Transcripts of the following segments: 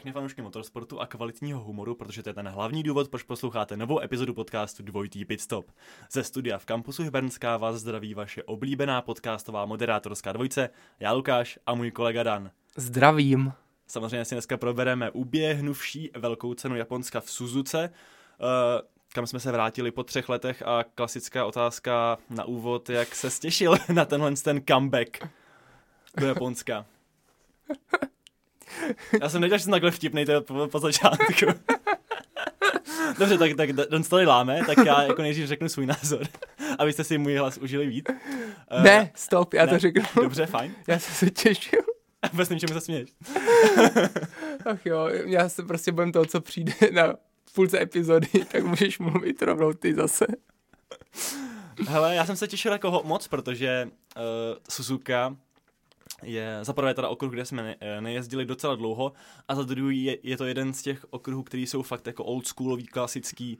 Všechny fanoušky motorsportu a kvalitního humoru, protože to je ten hlavní důvod, proč posloucháte novou epizodu podcastu Dvojitý Pitstop. Ze studia v kampusu Hybernská vás zdraví vaše oblíbená podcastová moderátorská dvojce, já Lukáš a můj kolega Dan. Zdravím. Samozřejmě si dneska probereme uběhnuvší velkou cenu Japonska v Suzuce, uh, kam jsme se vrátili po třech letech a klasická otázka na úvod, jak se stěšil na tenhle ten comeback do Japonska. Já jsem nedělal, že jsem takhle vtipnej to po, po začátku. Dobře, tak, tak Don tady láme, tak já jako nejdřív řeknu svůj názor, abyste si můj hlas užili víc. Uh, ne, stop, já ne? to řeknu. Dobře, fajn. Já jsem se těšil. Vůbec nevím, čemu se směješ. Ach jo, já se prostě bojím toho, co přijde na půlce epizody, tak můžeš mluvit rovnou ty zase. Hele, já jsem se těšil jako moc, protože uh, Suzuka je za prvé teda okruh, kde jsme eh, nejezdili docela dlouho a za druhý je, je to jeden z těch okruhů, který jsou fakt jako oldschoolový, klasický,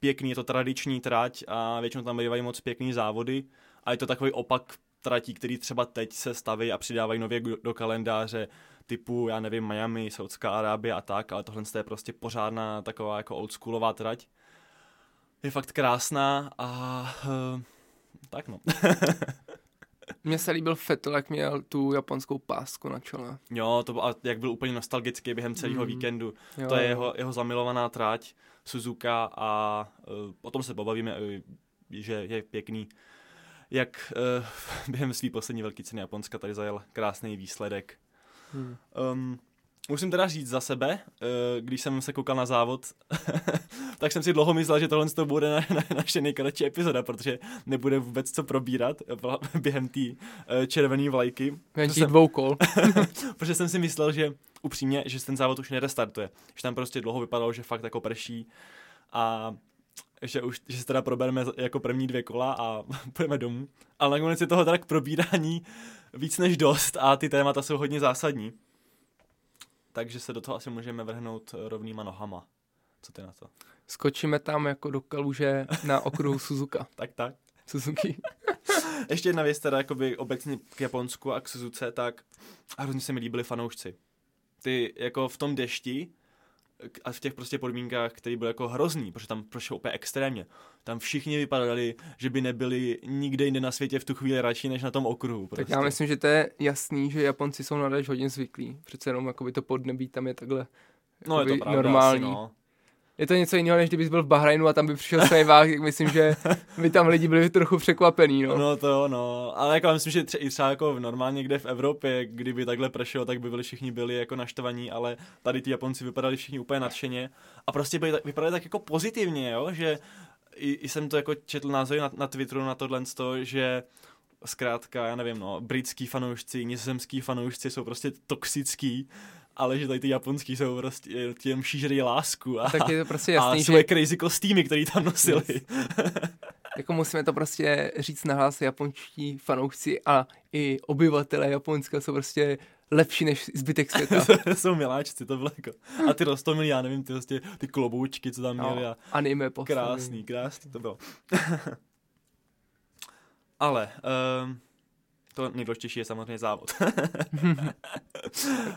pěkný, je to tradiční trať a většinou tam bývají moc pěkný závody a je to takový opak tratí, který třeba teď se staví a přidávají nově do kalendáře typu, já nevím, Miami, Saudská Arábie a tak, ale tohle je prostě pořádná taková jako oldschoolová trať. Je fakt krásná a uh, tak no. Mně se líbil Fettel, jak měl tu japonskou pásku na čele. Jo, to byl, jak byl úplně nostalgický během celého mm. víkendu. Jo, to je jeho, jeho zamilovaná tráť Suzuka a uh, o tom se pobavíme, uh, že je pěkný. Jak uh, během své poslední velké ceny Japonska tady zajel krásný výsledek. Hmm. Um, musím teda říct za sebe, uh, když jsem se koukal na závod, tak jsem si dlouho myslel, že tohle to bude na, na, naše nejkratší epizoda, protože nebude vůbec co probírat během té uh, červené vlajky. Během jsem, dvou kol. protože jsem si myslel, že upřímně, že ten závod už nerestartuje. Že tam prostě dlouho vypadalo, že fakt jako prší a že už že se teda probereme jako první dvě kola a půjdeme domů. Ale nakonec je toho teda k probírání víc než dost a ty témata jsou hodně zásadní. Takže se do toho asi můžeme vrhnout rovnýma nohama. Co ty na to? Skočíme tam jako do kaluže na okruhu Suzuka. tak, tak. Suzuki. Ještě jedna věc teda jakoby obecně k Japonsku a k Suzuce, tak hrozně se mi líbili fanoušci. Ty jako v tom dešti a v těch prostě podmínkách, které byly jako hrozný, protože tam prošlo úplně extrémně. Tam všichni vypadali, že by nebyli nikde jinde na světě v tu chvíli radši než na tom okruhu. Prostě. Tak já myslím, že to je jasný, že Japonci jsou na hodně zvyklí. Přece jenom jakoby to podnebí tam je takhle no, je to pravda, normální. Asi, no je to něco jiného, než kdybys byl v Bahrajnu a tam by přišel Svejvák, tak myslím, že by tam lidi byli trochu překvapený, no. No to jo, no. Ale jako myslím, že třeba, třeba jako normálně někde v Evropě, kdyby takhle pršelo, tak by byli všichni byli jako naštvaní, ale tady ty Japonci vypadali všichni úplně nadšeně a prostě byli, vypadali tak jako pozitivně, jo, že i, i jsem to jako četl názory na, na Twitteru na tohle, že zkrátka, já nevím, no, britský fanoušci, nizozemský fanoušci jsou prostě toxický ale že tady ty japonský jsou prostě těm šířili lásku a, tak je to prostě jasný, a svoje že... crazy kostýmy, který tam nosili. Yes. jako musíme to prostě říct nahlas, japonští fanoušci a i obyvatele Japonska jsou prostě lepší než zbytek světa. jsou miláčci, to bylo jako. A ty rostomilí, já nevím, ty, vlastně, ty kloboučky, co tam no, měli. A anime postavy. Krásný, krásný to bylo. Ale, um, to nejdůležitější je samozřejmě závod.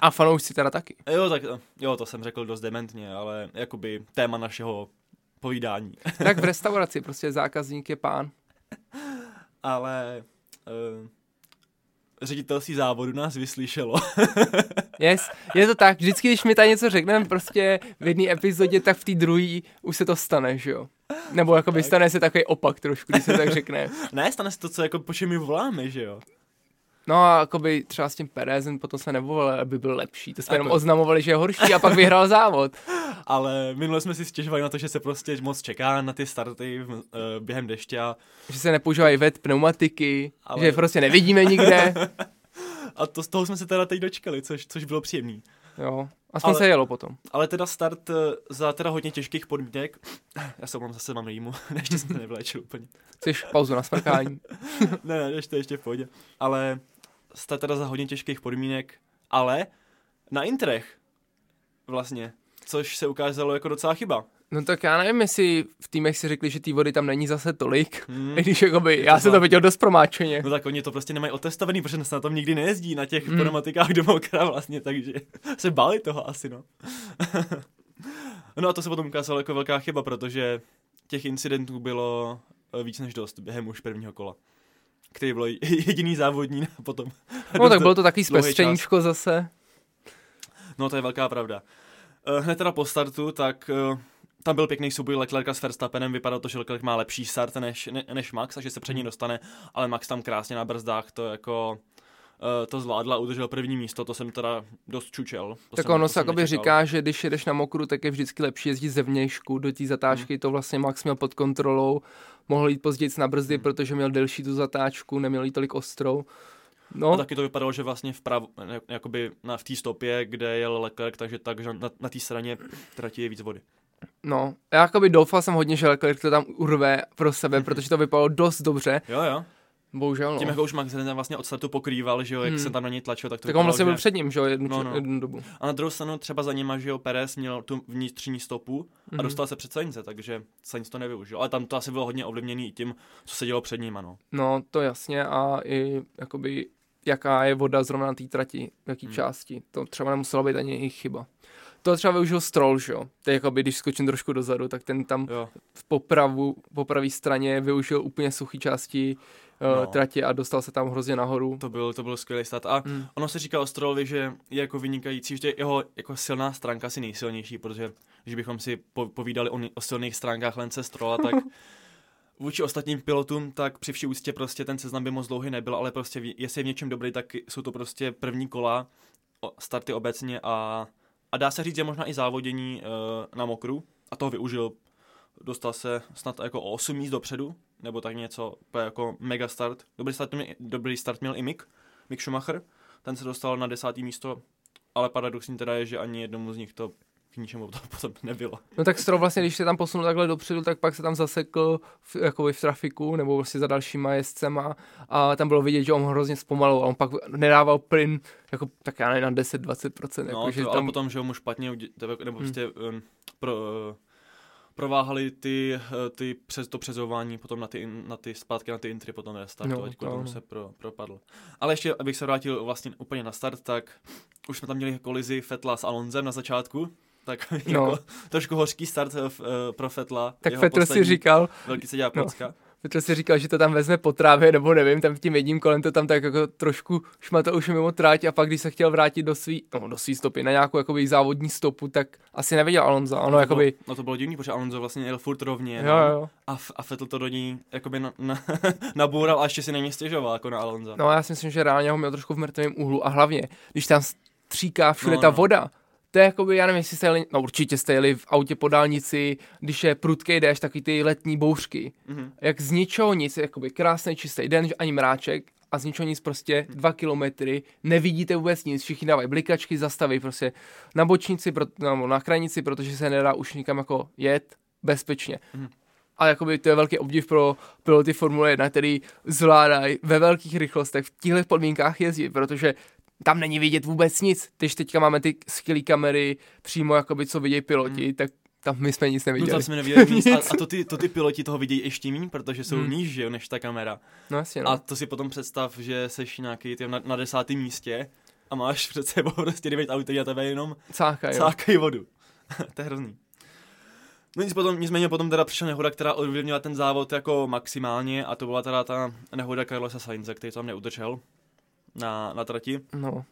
a fanoušci teda taky. Jo, tak jo, to jsem řekl dost dementně, ale jakoby téma našeho povídání. tak v restauraci prostě zákazník je pán. ale uh, ředitelství závodu nás vyslyšelo. yes, je to tak. Vždycky, když mi tady něco řekneme prostě v jedné epizodě, tak v té druhé už se to stane, že jo? Nebo jako by stane se takový opak trošku, když se tak řekne. ne, stane se to, co jako po čem my voláme, že jo? No a jakoby třeba s tím Perezem potom se nevolali, aby byl lepší. To jsme jenom oznamovali, že je horší a pak vyhrál závod. Ale minule jsme si stěžovali na to, že se prostě moc čeká na ty starty uh, během deště. A... Že se nepoužívají ved pneumatiky, Ale... že je prostě nevidíme nikde. a to z toho jsme se teda teď dočkali, což, což bylo příjemný. Jo, aspoň ale, se jelo potom. Ale teda start eh, za teda hodně těžkých podmínek. Já se mám zase mám rýmu, ještě jsem to nevléčil úplně. Chceš pauzu na smrkání? ne, ne, ještě, ještě v pohodě. Ale stát teda za hodně těžkých podmínek, ale na intrech vlastně, což se ukázalo jako docela chyba. No tak já nevím, jestli v týmech si řekli, že té vody tam není zase tolik, Hmm. i když jakoby, já jsem to viděl dost promáčeně. No tak oni to prostě nemají otestovaný, protože se na tom nikdy nejezdí, na těch Hmm. pneumatikách do mokra vlastně, takže se báli toho asi, no. no a to se potom ukázalo jako velká chyba, protože těch incidentů bylo eh, víc než dost během už prvního kola. Který byl jediný závodní a potom. No tak bylo to takový zpestřeníčko zase. No to je velká pravda. Eh, Hned teda po startu, tak eh, tam byl pěkný souboj Leclerca s Verstappenem, vypadalo to, že Leclerc má lepší start než, ne, než Max, takže se před ní dostane, ale Max tam krásně na brzdách to jako to zvládla, udržel první místo, to jsem teda dost čučel. To Tak jsem, ono to se jsem jakoby říká, že když jedeš na mokru, tak je vždycky lepší jezdit zevnějšku do té zatáčky. To vlastně Max měl pod kontrolou, mohl jít později na brzdy, protože měl delší tu zatáčku, neměl jí tolik ostrou. A No, taky to vypadalo, že vlastně vpravo, ne- jakoby na, v té stopě, kde jel Leclerc, takže tak, že na, na té straně trati je víc vody. no. Já jakoby doufal jsem hodně, že Leclerc to tam urve pro sebe, protože to vypadalo dost dobře. Jo, jo. Bohužel, Tím, no. jak už Max ten vlastně od startu pokrýval, že jo, jak Hmm. jsem tam na něj tlačil, tak to Tak on vlastně byl před ním, že jo, jednu, No, no, jednu dobu. A na druhou stranu třeba za nima, že jo, Perez měl tu vnitřní stopu a Mhm. dostal se před Sainze, takže Sainz to nevyužil. Ale tam to asi bylo hodně ovlivněný i tím, co se dělo před ním, ano. No, to jasně a i jakoby jaká je voda zrovna na té trati, v jaký Hmm. části. To třeba nemusela být ani jejich chyba. To třeba využil Stroll, že jo. To je jakoby, když skočím trošku dozadu, tak ten tam Jo. v popravu, po pravé straně využil úplně suchý části No. no. trati a dostal se tam hrozně nahoru. To byl, to byl skvělý start. A Hmm. ono se říká o Strollovi, že je jako vynikající, že je jeho jako silná stránka asi nejsilnější, protože když bychom si po, povídali o, o silných stránkách Lence Strolla, tak vůči ostatním pilotům, tak při vší úctě prostě ten seznam by moc dlouhý nebyl, ale prostě jestli je v něčem dobrý, tak jsou to prostě první kola, starty obecně a, a dá se říct, že možná i závodění uh, na mokru a toho využil. Dostal se snad jako o 8 míst dopředu, nebo tak něco, jako mega start. Dobrý start, měl, dobrý start měl i Mick, Mick Schumacher, ten se dostal na desátý místo, ale paradoxní teda je, že ani jednomu z nich to k ničemu to potom nebylo. No tak Stroll vlastně, když se tam posunul takhle dopředu, tak pak se tam zasekl v, jakoby v trafiku nebo vlastně za dalšíma jezdcema a tam bylo vidět, že on hrozně zpomaloval. On pak nedával plyn jako tak já nevím, na 10-20%. No, jako, že to, ale tam, potom, že mu špatně, nebo Hmm. prostě um, pro, uh, prováhali ty, uh, ty přes to přezování potom na ty, na ty zpátky na ty intry potom restartu, No, no, ať to tomu se pro, propadl. Ale ještě, abych se vrátil vlastně úplně na start, tak už jsme tam měli kolizi Fetla s Alonzem na začátku, tak No. jako trošku hořký start uh, pro Fetla. tak Petr si říkal, Velký se dělá No. Petr si říkal, že to tam vezme po trávě, nebo nevím, tam tím jedním kolem to tam tak jako trošku šmatal už mimo tráť a pak když se chtěl vrátit do svý, no, do svý stopy, na nějakou jakoby závodní stopu, tak asi neviděl Alonso, ono to jakoby, bylo, no to bylo divný, protože Alonso vlastně jel furt rovně. jo, no. jo. A, F- a Fettel to do ní jakoby na, na, naboural a ještě si není stěžoval jako na Alonso. No já si myslím, že reálně ho měl trošku v mrtvém úhlu a hlavně, když tam stříká všude No, ta no. voda, to je jakoby, já nevím, jestli jste jeli, no určitě jste jeli v autě po dálnici, když je prudkej déšť, takový ty letní bouřky. Mhm. Jak z ničeho nic, jakoby krásný čistý den, ani mráček a z ničeho nic prostě dva kilometry, nevidíte vůbec nic, všichni dávají blikačky, zastaví prostě na bočnici, no, na krajnici, protože se nedá už nikam jako jet bezpečně. Mhm. A jakoby to je velký obdiv pro piloty Formule 1, který zvládají ve velkých rychlostech v těchto podmínkách jezdit, protože tam není vidět vůbec nic. Když teďka máme ty skvělé kamery přímo, jakoby, co vidějí piloti, Mhm. tak tam my jsme nic No neviděli. tam jsme neviděli nic. A, a to, ty, to ty piloti toho vidějí ještě méně, protože jsou Hmm. hmm. níž, že jo, než ta kamera. No jasně, no. A to si potom představ, že seš nějaký ty na, na desátém místě a máš před sebou prostě 9 aut, na tebe jenom cákají vodu. to je hrozný. No nic potom, nicméně potom teda přišla nehoda, která ovlivnila ten závod jako maximálně a to byla teda ta nehoda Carlosa Sainze, který to tam neudržel na, na trati. No,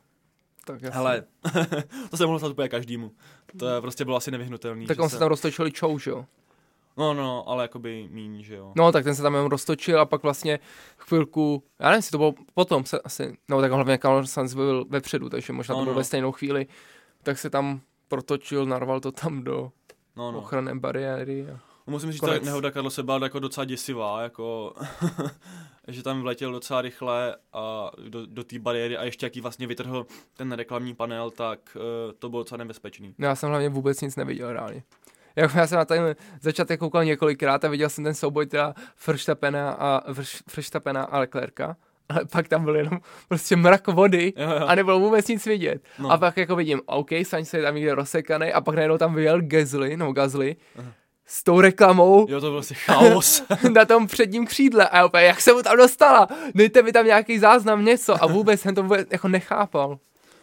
tak jasně. Hele, to se mohlo stát úplně každému. To je, prostě bylo asi nevyhnutelný. tak on se tam roztočil i Chou, že jo? No, no, ale jakoby míň, že jo. No, tak ten se tam jenom roztočil a pak vlastně chvilku, já nevím, jestli to bylo potom, se asi, no tak hlavně Carlos Sainz byl vepředu, takže možná No, to bylo no. ve stejnou chvíli, tak se tam protočil, narval to tam do no. no. ochranné bariéry. A... Musím říct, že nehoda Carlose byla jako docela děsivá, jako, že tam vletěl docela rychle a do, do té bariéry a ještě jaký vlastně vytrhl ten reklamní panel, tak uh, to bylo docela nebezpečný. No, já jsem hlavně vůbec nic neviděl reálně. Jako já jsem na ten začátek koukal několikrát a viděl jsem ten souboj teda Verstappena a, Verstappena a Leclerca, ale pak tam byl jenom prostě mrak vody Jo, jo. a nebylo vůbec nic vidět. No. A pak jako vidím, OK, Sainz je tam někde rozsekaný a pak najednou tam vyjel Gasly, no Gasly, Aha. S tou reklamou Jo, to byl prostě chaos. na tom předním křídle a úplně, jak se mu tam dostala? Dejte mi tam nějaký záznam, něco a vůbec jsem to vůbec jako nechápal.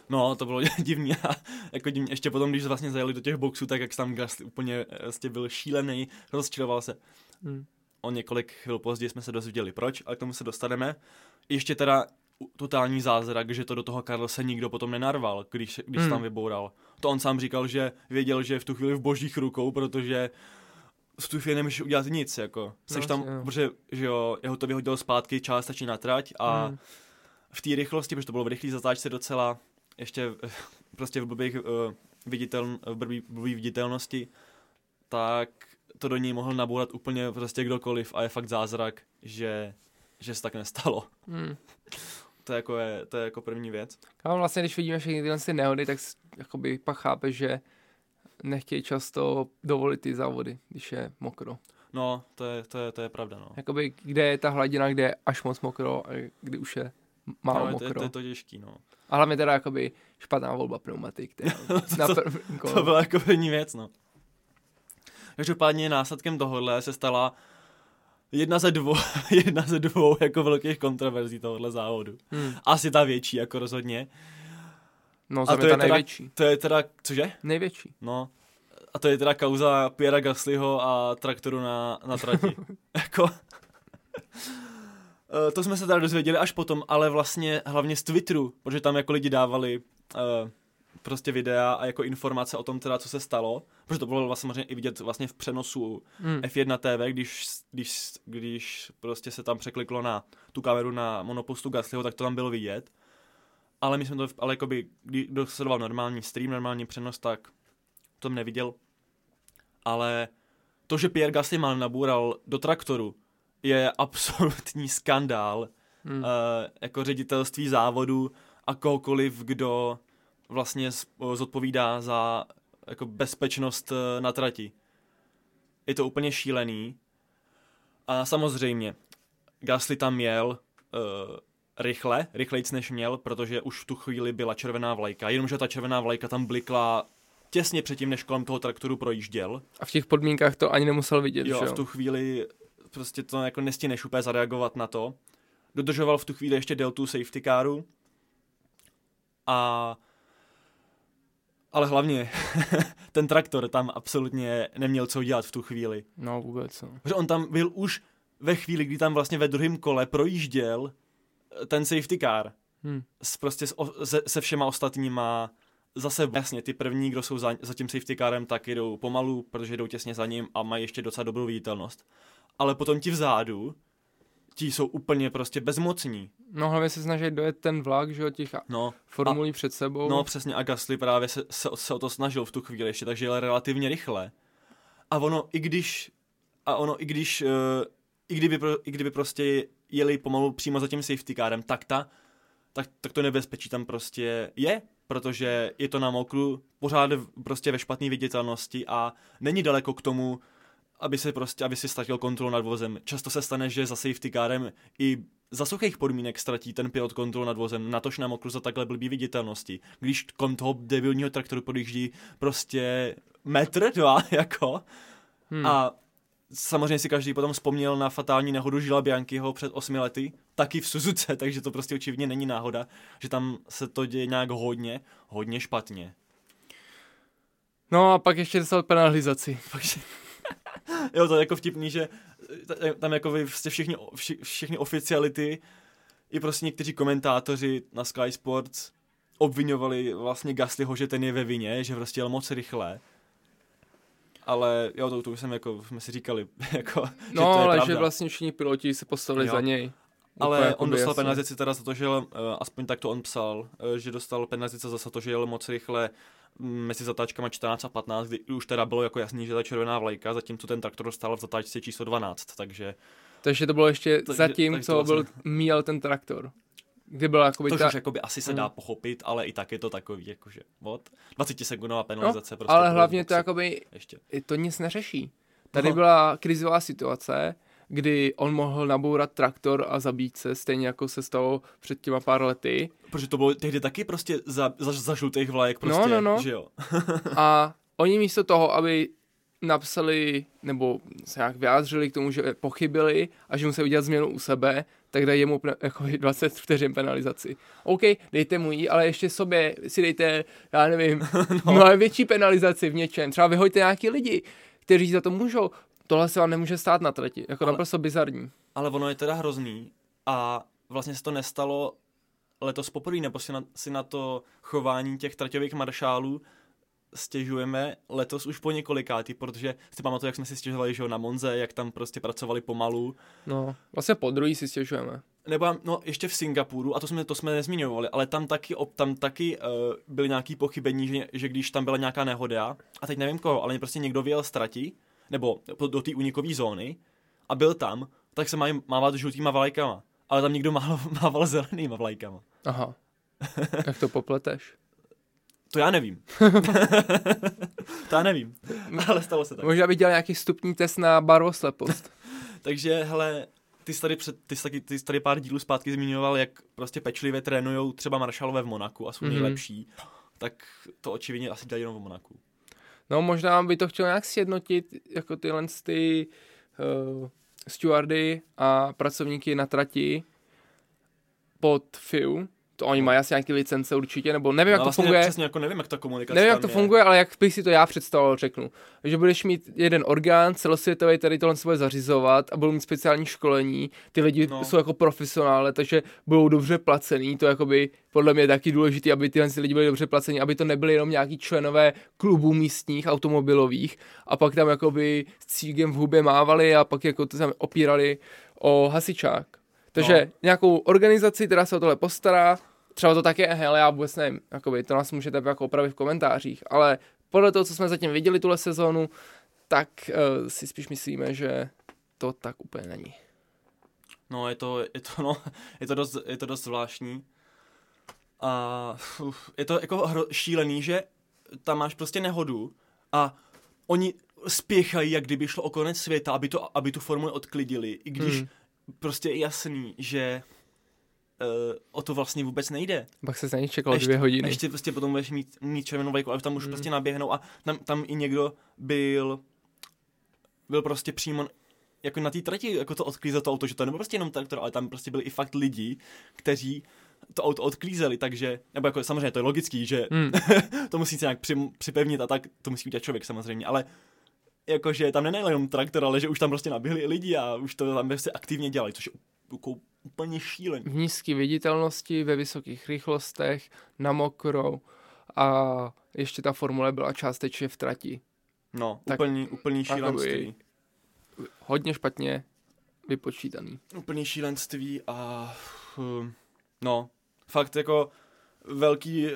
No, to bylo divný. A jako divný. Ještě potom, když vlastně zajeli do těch boxů, tak jak tam Gasly úplně vlastně byl šílený, rozčiloval se. Hmm. O několik chvil později jsme se dozvěděli proč, ale k tomu se dostaneme. Ještě teda totální zázrak, že to do toho Karlose nikdo potom nenarval, když, když Hmm. tam vyboural. To on sám říkal, že věděl, že je v tu chvíli v božích rukou, protože v tu chvíli nemůžeš udělat nic, jako. Seš No, tam, jo. protože že jo, jeho to vyhodil zpátky částečně na trať a Hmm. v té rychlosti, protože to bylo v rychlé zatáčce docela ještě prostě v blbých uh, viditel, v blbý, blbý viditelnosti, tak to do něj mohl nabourat úplně prostě kdokoliv a je fakt zázrak, že, že se tak nestalo. Hmm. To je jako, je, to je jako první věc. A vlastně, když vidíme všechny tyhle ty nehody, tak jakoby pak chápe, že nechtějí často dovolit ty závody, když je mokro. No, to je, to je, to je pravda, no. Jakoby, kde je ta hladina, kde je až moc mokro a kdy už je málo no je, to, je, mokro. to, je to těžký, no. A hlavně teda jakoby špatná volba pneumatik. Teda, na to- prvním kole. To byla jako první věc, no. Každopádně následkem tohohle se stala jedna ze dvou, jedna ze dvou jako velkých kontroverzí tohohle závodu. Hmm. Asi ta větší, jako rozhodně. No, A to je ta teda- největší. To je teda, cože? Největší. No. A to je teda kauza Piera Gaslyho a traktoru na, na trati. jako... Eh, to jsme se teda dozvěděli až potom, ale vlastně hlavně z Twitteru, protože tam jako lidi dávali uh, prostě videa a jako informace o tom teda, co se stalo, protože to bylo vlastně samozřejmě i vidět vlastně v přenosu Hmm. F1 TV, když, když, když prostě se tam překliklo na tu kameru na monopostu Gaslyho, tak to tam bylo vidět. Ale my jsme to, ale jakoby, když kdo sledoval normální stream, normální přenos, tak to neviděl. Ale to, že Pierre Gasly mal nabůral do traktoru, je absolutní skandál Hmm. uh, jako ředitelství závodu a kohokoliv, kdo vlastně zodpovídá za jako bezpečnost eh, na trati. Je to úplně šílený. A samozřejmě, Gasly tam jel uh, rychle, rychlejc než měl, protože už v tu chvíli byla červená vlajka, jenomže ta červená vlajka tam blikla těsně předtím, než kolem toho traktoru projížděl. A v těch podmínkách to ani nemusel vidět, Jo, že jo? v tu chvíli prostě to jako nestíneš úplně zareagovat na to. Dodržoval v tu chvíli ještě deltu safety caru. A ale hlavně ten traktor tam absolutně neměl co dělat v tu chvíli. No vůbec, no. Protože on tam byl už ve chvíli, kdy tam vlastně ve druhém kole projížděl ten safety car Hmm. s, prostě s, se, se všema ostatníma zase jasně, ty první, kdo jsou za, za tím safety carem, tak jdou pomalu, protože jdou těsně za ním a mají ještě docela dobrou viditelnost. Ale potom ti vzadu, ti jsou úplně prostě bezmocní. No hlavně se snaží dojet ten vlak, že jo, těch No, formulí před sebou. no přesně a Gasly právě se, se, se o to snažil v tu chvíli ještě, takže jel relativně rychle. A ono, i když, a ono, i když, uh, i kdyby, pro, i kdyby prostě jeli pomalu přímo za tím safety carem, tak ta, tak, tak to nebezpečí tam prostě je, protože je to na mokru, pořád prostě ve špatné viditelnosti a není daleko k tomu, aby se prostě, aby si ztratil kontrolu nad vozem. Často se stane, že za safety carem i za suchých podmínek ztratí ten pilot kontrolu nad vozem, natož na mokru za takhle blbý viditelnosti. Když kolem toho debilního traktoru podjíždí prostě metr, dva, jako, Hmm. a samozřejmě si každý potom vzpomněl na fatální nehodu Žila Bianchiho před osmi lety, taky v Suzuce, takže to prostě očividně není náhoda, že tam se to děje nějak hodně, hodně špatně. No a pak ještě dostal penalizaci. Jo, to je jako vtipný, že tam jako vy prostě všichni, vši, všechny oficiality i prostě někteří komentátoři na Sky Sports obvinovali vlastně Gaslyho, že ten je ve vině, že prostě jel moc rychle. Ale jo, to, to už jsem jako, jsme si říkali, jako, že No, to je ale pravda. že vlastně všichni piloti se postavili Jo. za něj. Ale Úplně on dostal penalizaci teda za to, že jel, uh, aspoň tak to on psal, uh, že dostal penalizaci za to, že jel moc rychle mm, mezi zatáčkama 14 a 15, kdy už teda bylo jako jasný, že ta červená vlajka, zatímco ten traktor dostal v zatáčce číslo 12, takže Takže to bylo ještě Takže- zatím, takže co to byl vlastně- míjel ten traktor. Kdy byla jakoby to ta... už jakoby asi se dá Hmm. pochopit, ale i tak je to takový, jakože, what? 20 sekundová penalizace. prostě ale hlavně to jakoby, Ještě. to nic neřeší. Tady No. byla krizová situace, kdy on mohl nabourat traktor a zabít se, stejně jako se stalo před těma pár lety. Protože to bylo tehdy taky prostě za, za, za žlutých vlajek prostě, no, no. že jo. A oni místo toho, aby napsali nebo se nějak vyjádřili k tomu, že pochybili a že musí udělat změnu u sebe, tak dají mu jako 20 vteřin penalizaci. OK, dejte mu ji, ale ještě sobě si dejte, já nevím, no. mnohem větší penalizaci v něčem. Třeba vyhoďte nějaký lidi, kteří za to můžou. Tohle se vám nemůže stát na trati. Jako ale, naprosto bizarní. Ale ono je teda hrozný a vlastně se to nestalo letos poprvé, nebo si na, si na to chování těch traťových maršálů stěžujeme letos už po několikátý, protože si pamatuju, jak jsme si stěžovali že na Monze, jak tam prostě pracovali pomalu. No, vlastně po druhý si stěžujeme. Nebo no, ještě v Singapuru, a to jsme, to jsme nezmiňovali, ale tam taky, tam taky uh, byly nějaké pochybení, že, že když tam byla nějaká nehoda, a teď nevím koho, ale prostě někdo vyjel ztrati, nebo do té unikové zóny, a byl tam, tak se mají mávat žlutýma vlajkama. Ale tam někdo mával, mával zelenýma vlajkama. Aha. Jak to popleteš? To já nevím. to já nevím, ale stalo se tak. Možná by dělal nějaký stupní test na barvoslepost. Takže, hele, ty jsi, tady před, ty, jsi taky, ty jsi tady pár dílů zpátky zmiňoval, jak prostě pečlivě trénujou třeba maršalové v Monaku a jsou mm-hmm. nejlepší. Tak to očividně asi dělají jenom v Monaku. No možná by to chtěl nějak sjednotit, jako tyhle ty uh, stewardy a pracovníky na trati pod FIU, to oni mají asi nějaké licence určitě, nebo nevím, jak no, vlastně to funguje. Přesně, jako nevím, jak ta komunikace Nevím, jak to je. funguje, ale jak bych si to já představoval, řeknu. Že budeš mít jeden orgán celosvětový, který tohle se bude zařizovat a budou mít speciální školení. Ty lidi no. jsou jako profesionále, takže budou dobře placený. To jakoby podle mě je taky důležité, aby tyhle lidi byli dobře placení, aby to nebyly jenom nějaký členové klubů místních automobilových a pak tam jakoby s cígem v hubě mávali a pak jako to tam opírali o hasičák. Takže no. nějakou organizaci, která se o tohle postará, třeba to tak je, hele, já vůbec nevím, jakoby, to nás můžete jako opravit v komentářích, ale podle toho, co jsme zatím viděli tuhle sezónu, tak uh, si spíš myslíme, že to tak úplně není. No, je to, je to, no, je to, dost, je to dost zvláštní. A uf, je to jako hro, šílený, že tam máš prostě nehodu a oni spěchají, jak kdyby šlo o konec světa, aby, to, aby tu formuli odklidili, i když hmm. prostě je jasný, že uh, o to vlastně vůbec nejde. Pak se za ní čekalo ještě, dvě hodiny. Ještě prostě potom budeš mít, mít červenou vlajku, ale tam už hmm. prostě naběhnou a tam, tam i někdo byl byl prostě přímo jako na té trati, jako to odklízel to auto, že to nebyl prostě jenom traktor, ale tam prostě byli i fakt lidi, kteří to auto odklízeli, takže, nebo jako samozřejmě to je logický, že hmm. to musí se nějak při, připevnit a tak, to musí udělat člověk samozřejmě, ale jakože tam nenajel jenom traktor, ale že už tam prostě naběhli lidi a už to tam prostě aktivně dělali, což je jako úplně šílený. V nízké viditelnosti, ve vysokých rychlostech, na mokrou a ještě ta formule byla částečně v trati. No, tak úplný, úplný šílenství. Hodně špatně vypočítaný. Úplný šílenství a hm, no, fakt jako velký eh,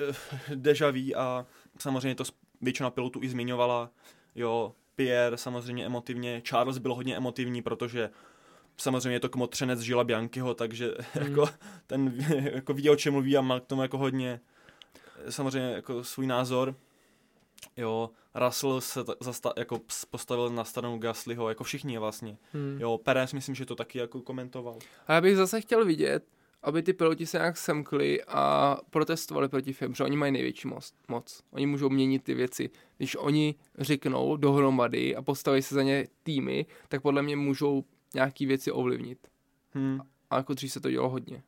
dejaví a samozřejmě to většina pilotů i zmiňovala, jo, Pierre samozřejmě emotivně, Charles byl hodně emotivní, protože samozřejmě je to kmotřenec Žila Biankyho, takže mm. jako ten jako ví, o čem mluví a má k tomu jako hodně samozřejmě jako svůj názor. Jo, Russell se zasta- jako postavil na stranu Gaslyho, jako všichni vlastně. Hmm. Jo, Perez myslím, že to taky jako komentoval. A já bych zase chtěl vidět, aby ty piloti se nějak semkli a protestovali proti FIM, protože oni mají největší moc, moc. Oni můžou měnit ty věci. Když oni řeknou dohromady a postaví se za ně týmy, tak podle mě můžou nějaký věci ovlivnit. Hmm. A jako dřív se to dělo hodně.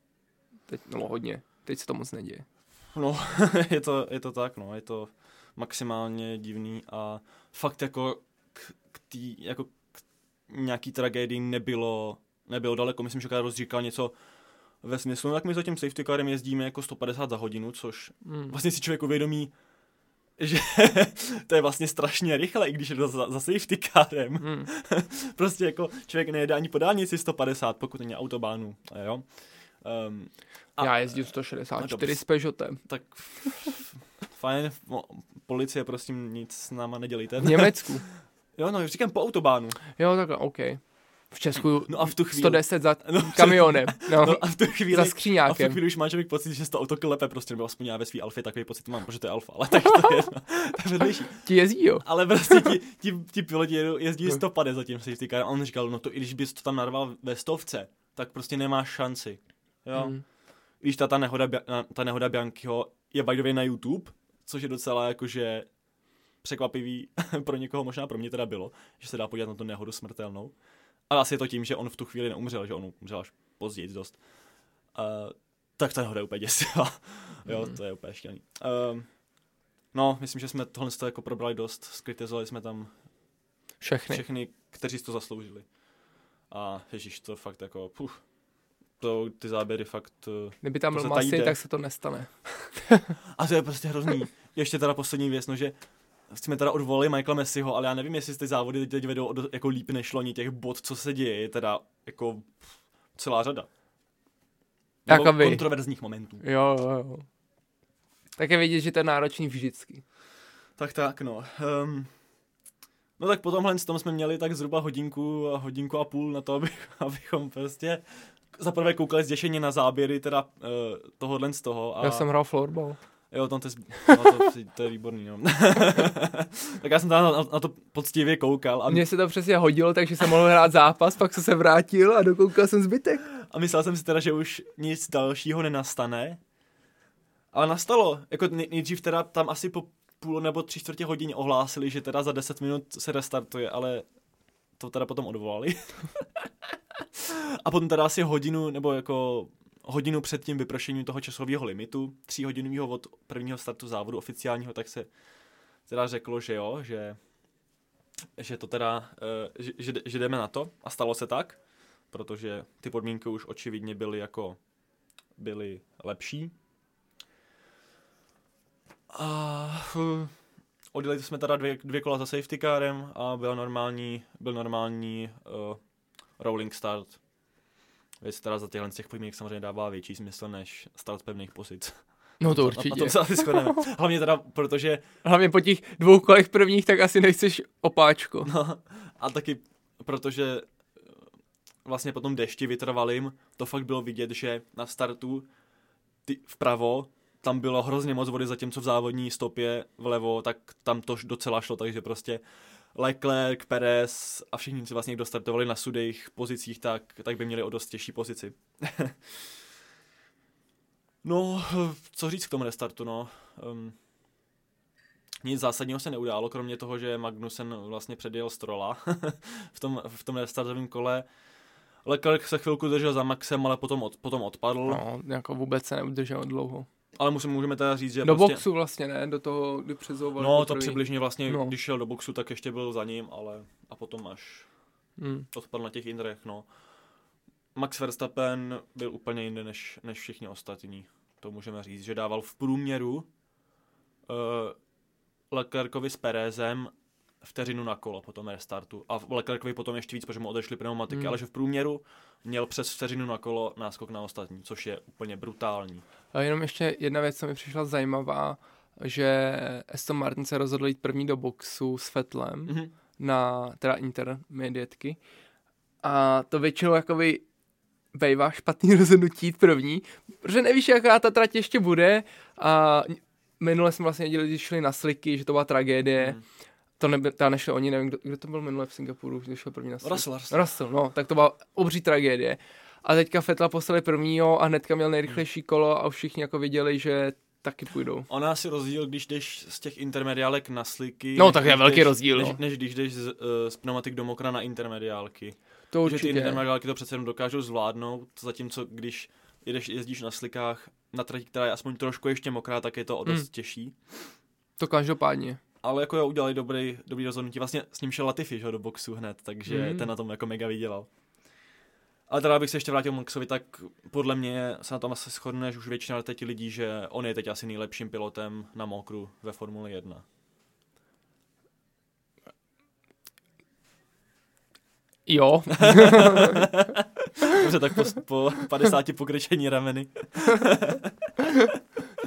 Teď, no hodně. Teď se to moc neděje. No, je to, je to tak, no. Je to maximálně divný a fakt jako k, k tý, jako k nějaký tragédii nebylo, nebylo daleko. Myslím, že Karol říkal něco ve smyslu, no tak my za tím safety carem jezdíme jako 150 za hodinu, což hmm. vlastně si člověk uvědomí, že to je vlastně strašně rychle, i když je to za, za safety carem. Hmm. prostě jako člověk nejede ani po dálnici 150, pokud není autobánu, jo. Um, a, Já jezdím 164 s Peugeotem. Tak fajn, policie prostě nic s náma nedělíte. V Německu. jo, no, říkám po autobánu. Jo, tak OK v Česku no a v tu chvíli, 110 za no, kamionem. No, no, a v tu chvíli, za skříňákem. A v tu chvíli už máš člověk pocit, že to auto klepe prostě, nebo aspoň já ve svý alfě takový pocit mám, protože to je alfa, ale tak to je, no, to je vedlejší. Ti jezdí, jo. Ale prostě ti, ti, ti piloti jezdí 150 za tím safety car a on říkal, no to i když bys to tam narval ve stovce, tak prostě nemáš šanci. Jo. Hmm. Když ta, ta nehoda, ta nehoda Biankyho je by na YouTube, což je docela jakože překvapivý pro někoho, možná pro mě teda bylo, že se dá podívat na tu nehodu smrtelnou. Ale asi je to tím, že on v tu chvíli neumřel, že on umřel až později dost. Uh, tak ta je úplně děsivá. jo, to je úplně štěný. Uh, no, myslím, že jsme tohle jako probrali dost, skritizovali jsme tam Všechny. všechny, kteří si to zasloužili. A ježíš, to fakt jako, puf, to, ty záběry fakt... eh, Kdyby tam byl Masy, tak se to nestane. A to je prostě hrozný. Ještě teda poslední věc, no že jsme teda odvolali Michaela Messiho, ale já nevím, jestli ty závody teď vedou od, jako líp než loni těch bod, co se děje, je teda jako celá řada. Nebo Jakoby. kontroverzních momentů. Jo, jo, jo. Tak je vidět, že to je náročný vždycky. Tak tak, no. Um, no tak po tomhle tom jsme měli tak zhruba hodinku a hodinku a půl na to, aby, abychom prostě za prvé koukali zděšeně na záběry teda uh, tohohle z toho. A... Já jsem hrál floorball. Jo, tam to, no, to, to je výborný, no. tak já jsem tam na, na, to poctivě koukal a, Mně se to přesně hodilo, takže jsem mohl hrát zápas, pak jsem se vrátil a dokoukal jsem zbytek. a myslel jsem si teda, že už nic dalšího nenastane. Ale nastalo. Jako nej- nejdřív teda tam asi po půl nebo tři čtvrtě hodině ohlásili, že teda za 10 minut se restartuje, ale to teda potom odvolali. a potom teda asi hodinu, nebo jako hodinu před tím vypršením toho časového limitu, tříhodinového od prvního startu závodu oficiálního, tak se teda řeklo, že jo, že, že to teda, eh, že, že, že jdeme na to a stalo se tak, protože ty podmínky už očividně byly jako byly lepší. A uh, odjeli jsme teda dvě, dvě kola za safety carem a byl normální, byl normální uh, rolling start. Věc teda za těchhle těch podmínek samozřejmě dává větší smysl než start z pevných pozic. No to Na, na určitě. tom se asi shodneme. Hlavně teda, protože Hlavně po těch dvou kolech prvních, tak asi nechceš opáčko. No, a taky protože eh, vlastně po tom dešti vytrvalým, to fakt bylo vidět, že na startu ty vpravo tam bylo hrozně moc vody, zatímco v závodní stopě vlevo, tak tam to docela šlo, takže prostě Leclerc, Perez a všichni, co vlastně kdo startovali na sudejch pozicích, tak, tak by měli o dost těžší pozici. no, co říct k tomu restartu, no. Um, nic zásadního se neudálo, kromě toho, že Magnussen vlastně předjel Strola v tom, v tom restartovém kole. Leclerc se chvilku držel za Maxem, ale potom, od, potom odpadl. No. No, jako vůbec se neudržel dlouho. Ale musím, můžeme teda říct, že Do prostě... boxu vlastně ne, do toho, kdy přezoval. No, to přibližně vlastně, No. no. když šel do boxu, tak ještě byl za ním, ale a potom až Hmm. odpadl na těch indrech, no. Max Verstappen byl úplně jinde než, než všichni ostatní. To můžeme říct, že dával v průměru uh, Leclercovi s Perezem vteřinu na kolo po tom restartu. A Leclercovi potom ještě víc, protože mu odešly pneumatiky, Hmm. ale že v průměru měl přes vteřinu na kolo náskok na ostatní, což je úplně brutální. A jenom ještě jedna věc, co mi přišla zajímavá, že Aston Martin se rozhodl jít první do boxu s Fetlem Mhm. na teda intermediatky. A to většinou jakoby bejvá špatný rozhodnutí jít první, protože nevíš, jaká ta trať ještě bude a minule jsme vlastně viděli, když šli na sliky, že to byla tragédie. Mhm. To neby, ta nešli oni, nevím, kdo, kdo to byl minule v Singapuru, když šel první na sliky. Russell, Russell. Russell, no, tak to byla obří tragédie. A teďka Fetla poslali prvního a hnedka měl nejrychlejší kolo a všichni jako viděli, že taky půjdou. Ona asi rozdíl, když jdeš z těch intermediálek na sliky. No, tak je velký jdeš, rozdíl, Než, no. než když jdeš z, uh, z pneumatik do mokra na intermediálky. To Že ty určitě. intermediálky to přece jenom dokážou zvládnout, zatímco když jedeš, jezdíš na slikách na trati, která je aspoň trošku ještě mokrá, tak je to o dost Hmm. těžší. To každopádně. Ale jako jo, udělali dobrý, dobrý rozhodnutí. Vlastně s ním šel Latifi, že, do boxu hned, takže mm. ten na tom jako mega vydělal. Ale teda, abych se ještě vrátil k Maxovi, tak podle mě se na tom asi shodne, že už většina teď lidí, že on je teď asi nejlepším pilotem na mokru ve Formuli 1. Jo, Dobře, tak po, po 50 pokrčení rameny.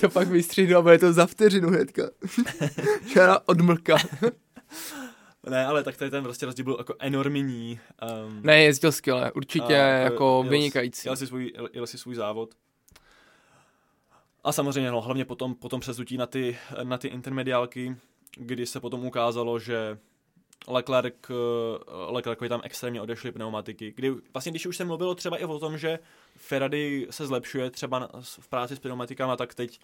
to pak vystříhnu a bude to za vteřinu hnedka. Žádná odmlka. Ne, ale tak tady ten prostě rozdíl byl jako enormní. Um, Ne, jezdil skvěle, určitě A, jako jel- vynikající. Jel si svůj, jel, jel si svůj závod. A samozřejmě, no, hlavně potom, potom přezutí na ty, na ty intermediálky, kdy se potom ukázalo, že Leclerc, eh, Leclercovi tam extrémně odešly pneumatiky. Kdy, vlastně když už se mluvilo třeba i o tom, že Ferrari se zlepšuje třeba na, v práci s pneumatikama, tak teď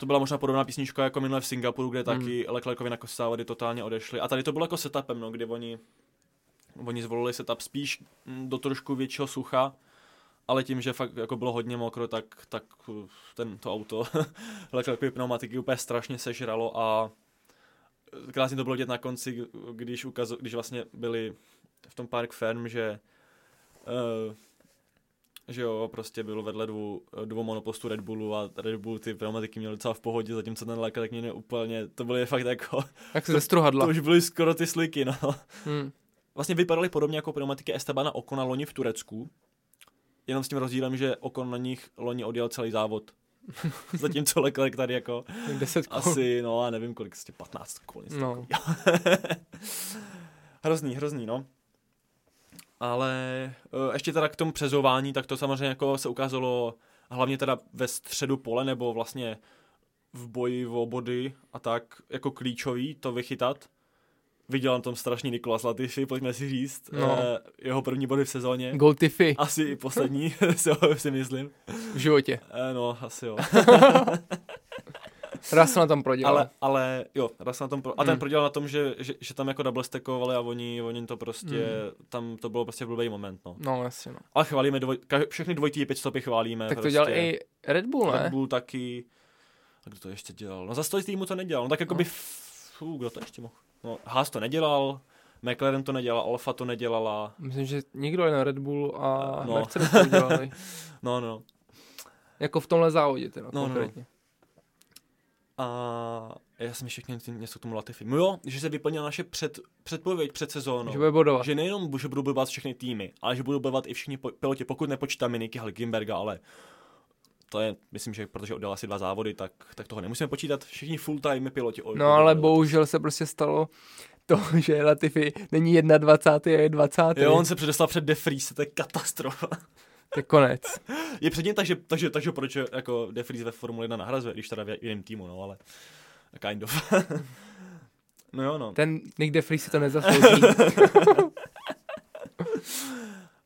to byla možná podobná písnička jako minule v Singapuru, kde taky hmm. Leclercovi na závody totálně odešly. A tady to bylo jako setupem, no, kdy oni, oni zvolili setup spíš mm, do trošku většího sucha, ale tím, že fakt jako bylo hodně mokro, tak, tak ten, to auto Leclercovy pneumatiky úplně strašně sežralo a krásně to bylo vidět na konci, když, ukazo, když vlastně byli v tom Park Ferm, že uh, že jo, prostě bylo vedle dvou, dvou monopostů Red Bullu a Red Bull ty pneumatiky měl docela v pohodě, zatímco ten Leclerc tak mě úplně, to byly fakt jako... Jak se zestruhadla. To už byly skoro ty sliky, no. Hmm. Vlastně vypadaly podobně jako pneumatiky Estebana Okona loni v Turecku, jenom s tím rozdílem, že Okon na nich loni odjel celý závod. Zatímco Leclerc tady jako 10 kol. asi, no a nevím kolik, 15 kol. No. hrozný, hrozný, no. Ale uh, ještě teda k tomu přezování, tak to samozřejmě jako se ukázalo hlavně teda ve středu pole, nebo vlastně v boji o body a tak jako klíčový to vychytat. Viděl na tom strašný Nikolas Latifi, pojďme si říct. No. Uh, jeho první body v sezóně. Gold Tiffy. Asi i poslední, si myslím. V životě. Uh, no, asi jo. Russell na tom prodělal. Ale, ale jo, Russell na tom pro... A ten mm. prodělal na tom, že, že, že, tam jako double stackovali a oni, oni to prostě, mm. tam to bylo prostě blbý moment, no. No, jasně, no. Ale chválíme, dvoj, všechny dvojitý pět stopy chválíme. Tak to prostě. dělal i Red Bull, ne? Red Bull taky. A kdo to ještě dělal? No za stojí týmu to nedělal, no tak jako no. by, fů, kdo to ještě mohl? No, Haas to nedělal, McLaren to nedělal, Alfa to nedělala. Myslím, že nikdo jen Red Bull a no. Mercedes to dělali. no, no. Jako v tomhle závodě teda no, no, no. konkrétně. No. A já jsem chtěl něco k tomu Latifi. No jo, že se vyplnila naše před, předpověď před sezónou. Že bude bodovat. Že nejenom, že budou bodovat všechny týmy, ale že budou bodovat i všichni piloti, pokud nepočítáme Niky Halkenberga, ale to je, myslím, že protože oddal asi dva závody, tak, tak toho nemusíme počítat. Všichni full-time piloti. No ale bohužel se prostě stalo to, že Latifi není 21. a je 20. Jo, on se předeslal před De Vries, to je katastrofa. To je konec. Je předtím, takže, takže, takže proč jako De Vries ve Formule 1 nahrazuje, když teda v jiném týmu, no ale kind of. no jo, no. Ten Nick De Vries si to nezaslouží.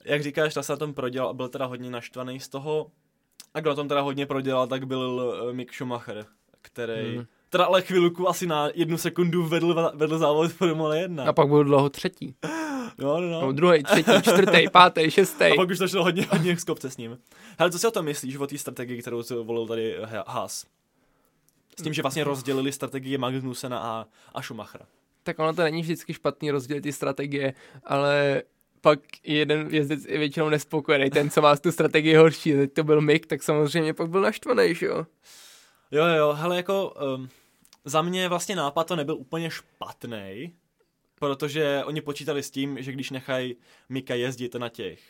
Jak říkáš, ta se na tom prodělal a byl teda hodně naštvaný z toho. A kdo na tom teda hodně prodělal, tak byl uh, Mick Schumacher, který hmm. teda ale chvilku asi na jednu sekundu vedl, vedl závod Formule 1. A pak byl dlouho třetí. No, no, no. no druhý, třetí, čtvrtý, pátý, šestý. A pak už to šlo hodně, hodně z kopce s ním. Hele, co si o tom myslíš, o té strategii, kterou volil tady Haas? S tím, že vlastně rozdělili strategie Magnusena a, a Schumachera. Tak ono to není vždycky špatný rozdělit ty strategie, ale pak jeden jezdec je většinou nespokojený, ten, co má tu strategii horší. Teď to byl Mick, tak samozřejmě pak byl naštvaný, že jo? Jo, jo, hele, jako um, za mě vlastně nápad to nebyl úplně špatný, protože oni počítali s tím, že když nechají Mika jezdit na těch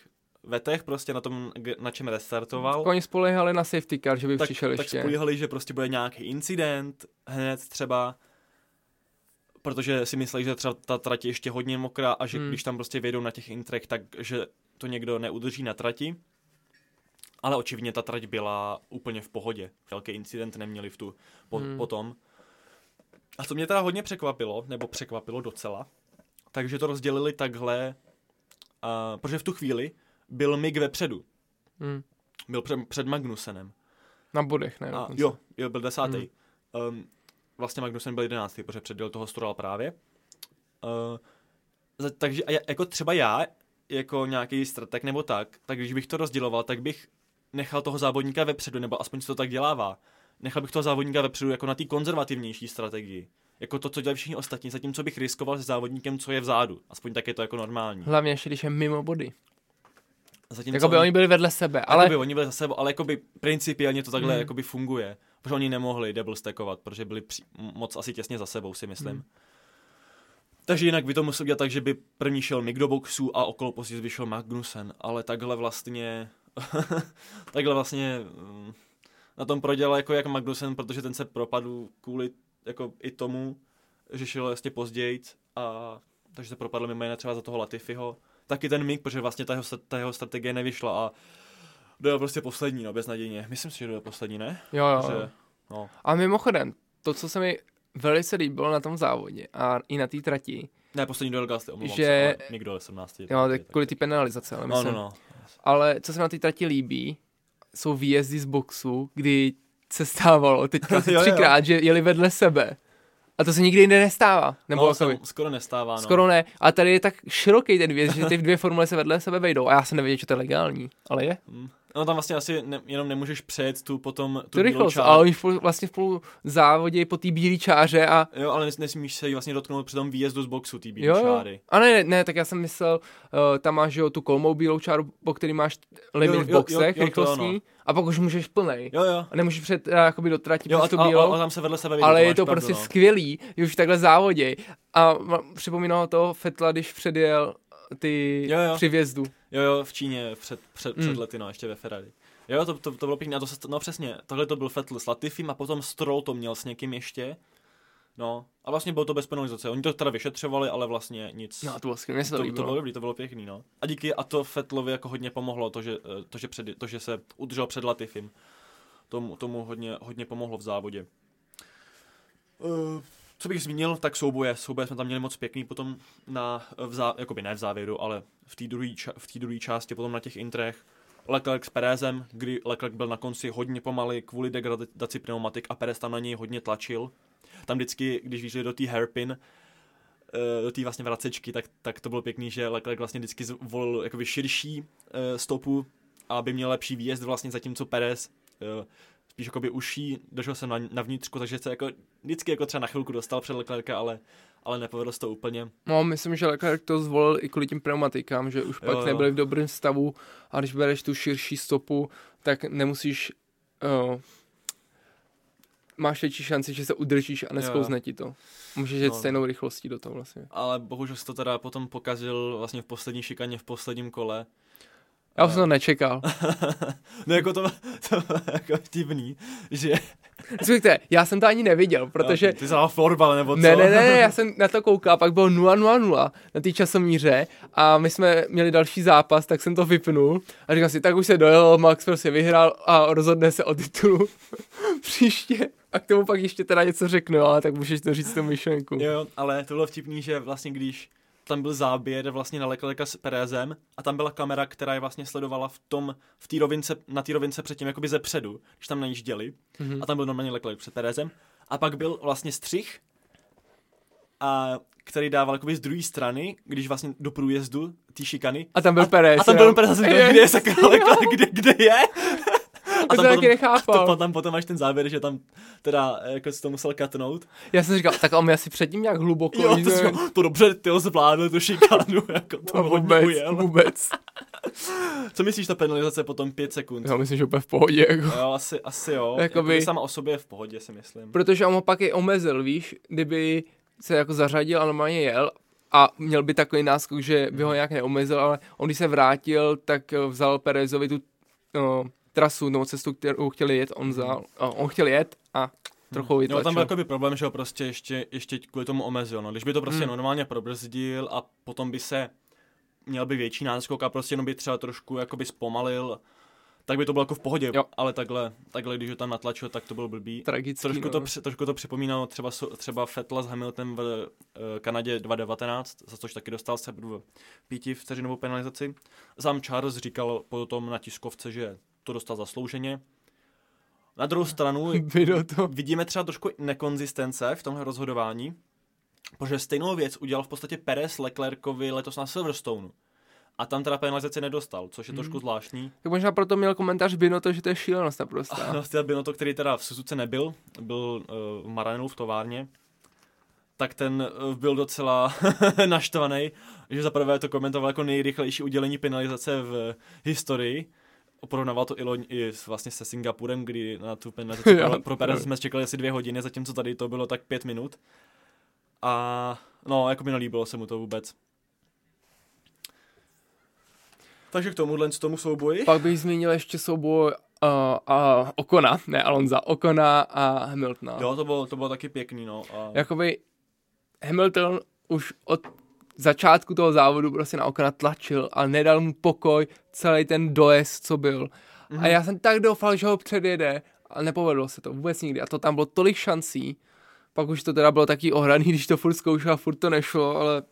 vetech, prostě na tom, na čem restartoval. Tak oni spolehali na safety car, že by tak, přišel tak ještě. Tak spolehali, že prostě bude nějaký incident hned třeba, protože si mysleli, že třeba ta trať je ještě hodně mokrá a že hmm. když tam prostě vědou na těch intrech, tak že to někdo neudrží na trati. Ale očividně ta trať byla úplně v pohodě. Velký incident neměli v tu po, hmm. potom. A co mě teda hodně překvapilo, nebo překvapilo docela, takže to rozdělili takhle, uh, protože v tu chvíli byl Mig vepředu. Hmm. Byl před, před Magnusenem. Na bodech, ne? A, jo, jo, byl desátý. Hmm. Um, vlastně Magnusen byl jedenáctý, protože předěl toho Stroll právě. Uh, takže jako třeba já, jako nějaký strateg nebo tak, tak když bych to rozděloval, tak bych nechal toho závodníka vepředu, nebo aspoň se to tak dělává. Nechal bych toho závodníka vepředu jako na té konzervativnější strategii jako to, co dělají všichni ostatní, zatímco bych riskoval se závodníkem, co je vzadu. Aspoň tak je to jako normální. Hlavně ještě, když je mimo body. Zatímco jako by oni byli vedle sebe, ale... by oni byli za sebou, ale jakoby principiálně to takhle hmm. jakoby funguje. Protože oni nemohli double stackovat, protože byli při, moc asi těsně za sebou, si myslím. Hmm. Takže jinak by to musel dělat tak, že by první šel Mick do boxu a okolo později vyšel Magnussen, ale takhle vlastně, takhle vlastně mm, na tom prodělal jako jak Magnussen, protože ten se propadl kvůli jako i tomu, že šel jasně později a takže se propadl mimo jiné třeba za toho Latifiho. Taky ten Mick, protože vlastně ta jeho, ta jeho strategie nevyšla a byl prostě poslední, no, beznadějně. Myslím si, že byl poslední, ne? Jo, jo. Že, no. A mimochodem, to, co se mi velice líbilo na tom závodě a i na té trati, ne, poslední do Gasly, omlouvám že... se, ale Mick do 17. Jo, tak kvůli ty penalizace, ale myslím. No, no, no. Ale co se mi na té trati líbí, jsou výjezdy z boxu, kdy se stávalo teďka asi třikrát, že jeli vedle sebe. A to se nikdy jinde nestává. Nebo no, se skoro nestává, no. skoro ne. A tady je tak široký ten věc, že ty dvě formule se vedle sebe vejdou. A já jsem nevěděl, že to je legální. Ale je. Hm. No tam vlastně asi ne, jenom nemůžeš přejet tu potom tu To bílou rychlost. čáru. A oni vlastně spolu závodí po té bílé čáře a Jo, ale nes, nesmíš se jí vlastně dotknout při tom výjezdu z boxu, té bílé Jo, jo. čáry. A ne, ne, tak já jsem myslel, uh, tam máš jo, tu kolmou bílou čáru, po který máš limit Jo, v jo, boxech, jo, jo, to rychlostní, ano. a pak už můžeš plnej. Jo, jo. A nemůžeš před, uh, jakoby do trati Jo, a, tu bílou. a, a, tam se vedle sebe vidí, ale je máš to pravdu, prostě no. skvělý, že už takhle závodě. A připomínalo to Fetla, když předjel ty Jo, jo. při vjezdu. Jo, jo, v Číně před, před, Mm. před lety, no, ještě ve Ferrari. Jo, to, to, to bylo pěkné, a to se, no přesně, tohle to byl Vettel s Latifim a potom Stroll to měl s někým ještě. No, a vlastně bylo to bez penalizace. Oni to teda vyšetřovali, ale vlastně nic. No, to bylo skvělé, mně se to, to, to bylo dobrý, to bylo pěkný, no. A díky, a to Fettlovi jako hodně pomohlo, to, že, eh, to, že, před, to, že se udržel před Latifim. Tomu, tomu hodně, hodně pomohlo v závodě. Uh, co bych zmínil, tak souboje. Souboje jsme tam měli moc pěkný potom na, v zá, jakoby ne v závěru, ale v té druhé v druhé části, potom na těch intrech. Leclerc s Perezem, kdy Leclerc byl na konci hodně pomalý kvůli degradaci pneumatik a Perez tam na něj hodně tlačil. Tam vždycky, když vyšli do té hairpin, eh, do té vlastně vracečky, tak, tak to bylo pěkný, že Leclerc vlastně vždycky zvolil jakoby širší eh, stopu, aby měl lepší výjezd vlastně, zatímco Perez eh, spíš jakoby uší, došel jsem na, na vnitřku, takže se jako vždycky jako třeba na chvilku dostal před Leclerca, ale, ale nepovedlo se to úplně. No, myslím, že Leclerc to zvolil i kvůli tím pneumatikám, že už Jo, pak jo. nebyli v dobrém stavu a když bereš tu širší stopu, tak nemusíš... Uh, máš větší šanci, že se udržíš a nesklouzne ti to. Můžeš jet No. stejnou rychlostí do toho vlastně. Ale bohužel se to teda potom pokazil vlastně v poslední šikaně, v posledním kole. Já už jsem to nečekal. no jako to, to jako vtipný, že... Respektive, já jsem to ani neviděl, protože... Ty jsi florbal nebo co? Ne, ne, ne, já jsem na to koukal, pak bylo 0-0-0 na té časomíře a my jsme měli další zápas, tak jsem to vypnul a říkal si, tak už se dojel, Max prostě vyhrál a rozhodne se o titulu příště. A k tomu pak ještě teda něco řeknu, ale tak můžeš to říct tu myšlenku. Jo, ale to bylo vtipný, že vlastně když tam byl záběr vlastně na Leclerca s Perezem a tam byla kamera, která je vlastně sledovala v tom, v té rovince, na té rovince předtím jakoby ze předu, když tam najížděli Mhm. a tam byl normálně Leclerc před Perezem a pak byl vlastně střih a který dával jakoby z druhé strany, když vlastně do průjezdu té šikany. A tam byl Perez. A tam byl Perez, a kde je sakra kde, kde je? To jsem taky nechápal. to, tam potom máš ten závěr, že tam teda eh, jako to musel katnout. Já jsem říkal, tak on mi asi předtím nějak hluboko. Jo, to, říkal, to dobře, ty ho zvládl, tu šikanu, jako to hodně vůbec, ujel. vůbec. Co myslíš, ta penalizace potom 5 sekund? Já myslím, že úplně v pohodě. Jako. Jo, asi, asi jo. Jakoby- Jakoby... sama o sobě je v pohodě, si myslím. Protože on ho pak i omezil, víš, kdyby se jako zařadil a normálně jel a měl by takový náskok, že by ho nějak neomezil, ale on když se vrátil, tak eh, vzal Perezovi tu no, trasu, nebo cestu, kterou chtěli jet, on vzal, a on chtěl jet a trochu vytlačil. tam byl jakoby problém, že ho prostě ještě, ještě kvůli tomu omezil. No. Když by to prostě Hmm. normálně probrzdil a potom by se měl by větší náskok a prostě jenom by třeba trošku jakoby zpomalil, tak by to bylo jako v pohodě, Jo. ale takhle, takhle, když ho tam natlačil, tak to bylo blbý. Tragický, Trošku, no. to, trošku to připomínalo třeba, třeba Fettla s Hamiltonem v eh, Kanadě 2019, za což taky dostal se v píti vteřinovou penalizaci. Sám Charles říkal potom na tiskovce, že to dostal zaslouženě. Na druhou stranu Bylo to. vidíme třeba trošku nekonzistence v tomhle rozhodování, protože stejnou věc udělal v podstatě Perez Leclercovi letos na Silverstone. A tam teda penalizaci nedostal, což je Hmm. trošku zvláštní. Tak možná proto měl komentář Binoto, že to je šílenost naprostá. No, teda Binotto, který teda v Suzuce nebyl, byl uh, v Maranelu v továrně, tak ten uh, byl docela naštvaný, že zaprvé to komentoval jako nejrychlejší udělení penalizace v historii. Porovnával to i, loň, i s, vlastně se Singapurem, kdy na tu penalizaci pro, pro Perez jsme čekali asi dvě hodiny, zatímco tady to bylo tak pět minut. A no, jako mi nelíbilo se mu to vůbec. Takže k tomuhle, z tomu souboji. Pak bych zmínil ještě souboj uh, uh, Okona, ne Alonza, Okona a Hamiltona. Jo, to bylo, to bylo taky pěkný, no. A... Jakoby Hamilton už od začátku toho závodu prostě na Okona tlačil a nedal mu pokoj celý ten dojezd, co byl. Mm-hmm. A já jsem tak doufal, že ho předjede, ale nepovedlo se to vůbec nikdy. A to tam bylo tolik šancí, pak už to teda bylo taky ohraný, když to furt zkoušel a furt to nešlo, ale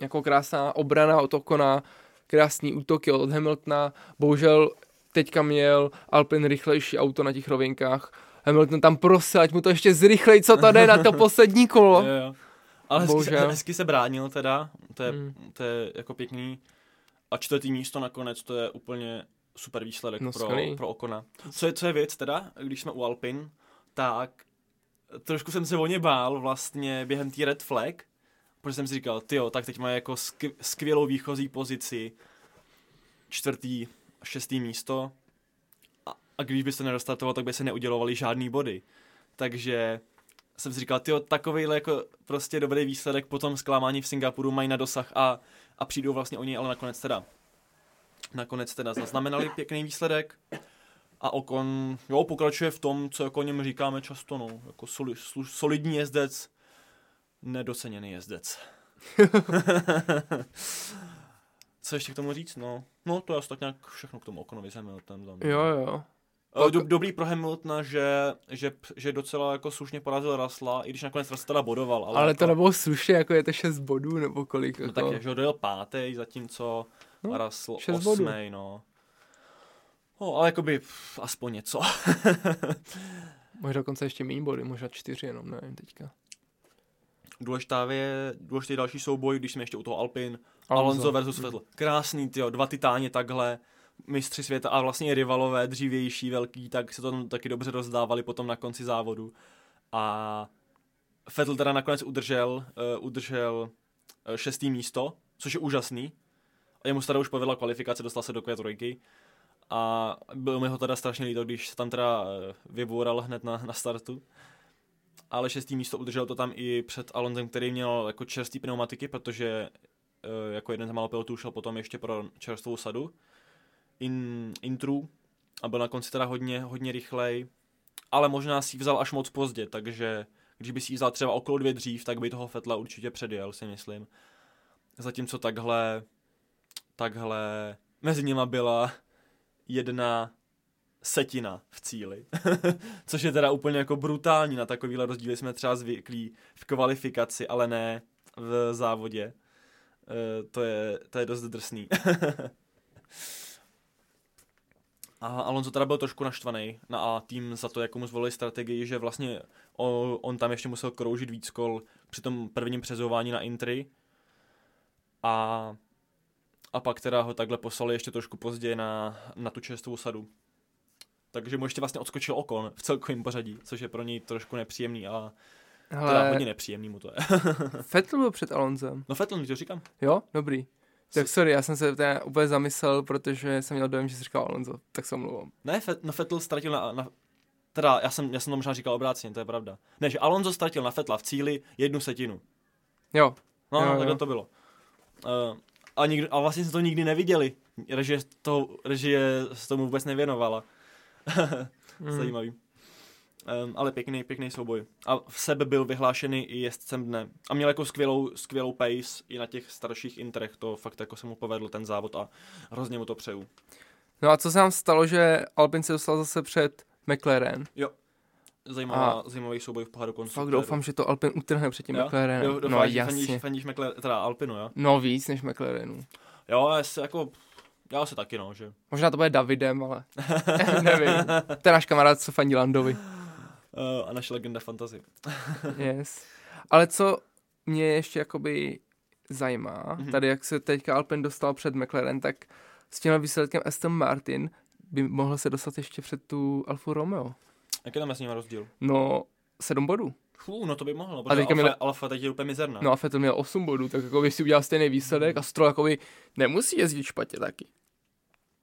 jako krásná obrana od Okona, krásný útoky od Hamiltona. Bohužel teďka měl Alpin rychlejší auto na těch rovinkách, Hamilton tam prosil, ať mu to ještě zrychlej, co to jde na to poslední kolo. Jo, jo. Ale hezky se, hezky se bránil teda, to je, Mm. to je jako pěkný. A čtvrtý místo nakonec, to je úplně super výsledek No, pro, skvělý. pro Okona. Co je, co je věc teda, když jsme u Alpin, tak trošku jsem se o ně bál vlastně během té red flag, protože jsem si říkal, tyjo, tak teď má jako skv- skvělou výchozí pozici, čtvrtý, šestý místo a, a když by se nedostartoval, tak by se neudělovali žádný body. Takže jsem si říkal, tyjo, takovýhle jako prostě dobrý výsledek po tom zklamání v Singapuru mají na dosah a, a přijdou vlastně oni, ale nakonec teda nakonec teda zaznamenali pěkný výsledek a Okon, jo, pokračuje v tom, co jako o něm říkáme často, no, jako soli, slu, solidní jezdec, nedoceněný jezdec. co ještě k tomu říct, no, no to je asi tak nějak všechno k tomu Okonovi za mě. Jo, jo. Eh, Do, dobrý pro Hamiltona, že, že, že docela jako slušně porazil Rasla, i když nakonec Russell teda bodoval. Ale, Ale jako, to nebylo slušně, jako je to 6 bodů, nebo kolik. No Jako. tak je, že ho dojel pátý, zatímco No, bodů. osmý, no. No, ale jakoby pff, aspoň něco. Možná dokonce ještě méně body, možná 4 jenom, nevím teďka. Důležitá je, důležitý další souboj, když jsme ještě u toho Alpin. Alonso. Alonso versus Vettel. Krásný, tyjo, dva titáni takhle, mistři světa a vlastně rivalové, dřívější, velký, tak se to tam taky dobře rozdávali potom na konci závodu. A Vettel teda nakonec udržel, uh, udržel uh, šestý místo, což je úžasný. A jemu se teda už povedla kvalifikace, dostal se do Q3. A bylo mi ho teda strašně líto, když se tam teda uh, vyboural hned na, na startu. Ale šestý místo udržel to tam i před Alonsem, který měl jako čerstvý pneumatiky, protože jako jeden z málo pilotů šel potom ještě pro čerstvou sadu. In, intru a byl na konci teda hodně, hodně rychlej, ale možná si ji vzal až moc pozdě, takže když by si ji vzal třeba okolo dvě dřív, tak by toho Fetla určitě předjel, si myslím. Zatímco takhle, takhle mezi nima byla jedna setina v cíli. Což je teda úplně jako brutální, na takovýhle rozdíly jsme třeba zvyklí v kvalifikaci, ale ne v závodě. E, to, je, to je dost drsný. A Alonso teda byl trošku naštvaný na A tým za to, jak mu zvolili strategii, že vlastně on, on tam ještě musel kroužit víc kol při tom prvním přezování na Intry. A, a pak teda ho takhle poslali ještě trošku později na, na tu čerstvou sadu. Takže mu ještě vlastně odskočil Okon v celkovém pořadí, což je pro něj trošku nepříjemný, ale teda hodně Hele, nepříjemný mu to je. Vettel byl před Alonsem. No Fettel, to říkám. Jo, dobrý. Tak sorry, já jsem se teda úplně zamyslel, protože jsem měl dojem, že jsi říkal Alonso, tak se omlouvám. Ne, Fet, no Fettel ztratil na, na teda já jsem, já jsem to možná říkal obráceně, to je pravda. Ne, že Alonso ztratil na Fetla v cíli jednu setinu. Jo, No, Jo, no jo. takhle to bylo. Uh, a, nikdo, a vlastně jsme to nikdy neviděli. Režie, to, režie se tomu vůbec nevěnovala. Mm. Um, ale pěkný, pěkný souboj. A v sebe byl vyhlášený i jezdcem dne. A měl jako skvělou, skvělou pace i na těch starších interech. To fakt jako se mu povedl ten závod a hrozně mu to přeju. No a co se nám stalo, že Alpin se dostal zase před McLaren. Zajímavá, A- zajímavý souboj v poháru Fakt konstruktérů. doufám, že to Alpin utrhne před tím Jo? McLarenem. Jo, no fandíš, jasně. Fandíš, fandíš McLaren, teda Alpinu, jo? No víc než McLarenu. Jo, já si jako, já si taky, no, že. Možná to bude Davidem, ale nevím. To je náš kamarád, co fandí Landovi. Uh, a naše legenda fantasy. Yes. Ale co mě ještě jakoby zajímá, Mhm. tady jak se teďka Alpin dostal před McLaren, tak s tímhle výsledkem Aston Martin by mohl se dostat ještě před tu Alfa Romeo. Jaký tam je s nimi rozdíl? No, sedm bodů. Fů, no to by mohlo, protože Alfa, měl- Alfa teď je úplně mizerná. No a Vettel měl 8 bodů, tak jako by si udělal stejný výsledek a Stroll jakoby nemusí jezdit špatně taky.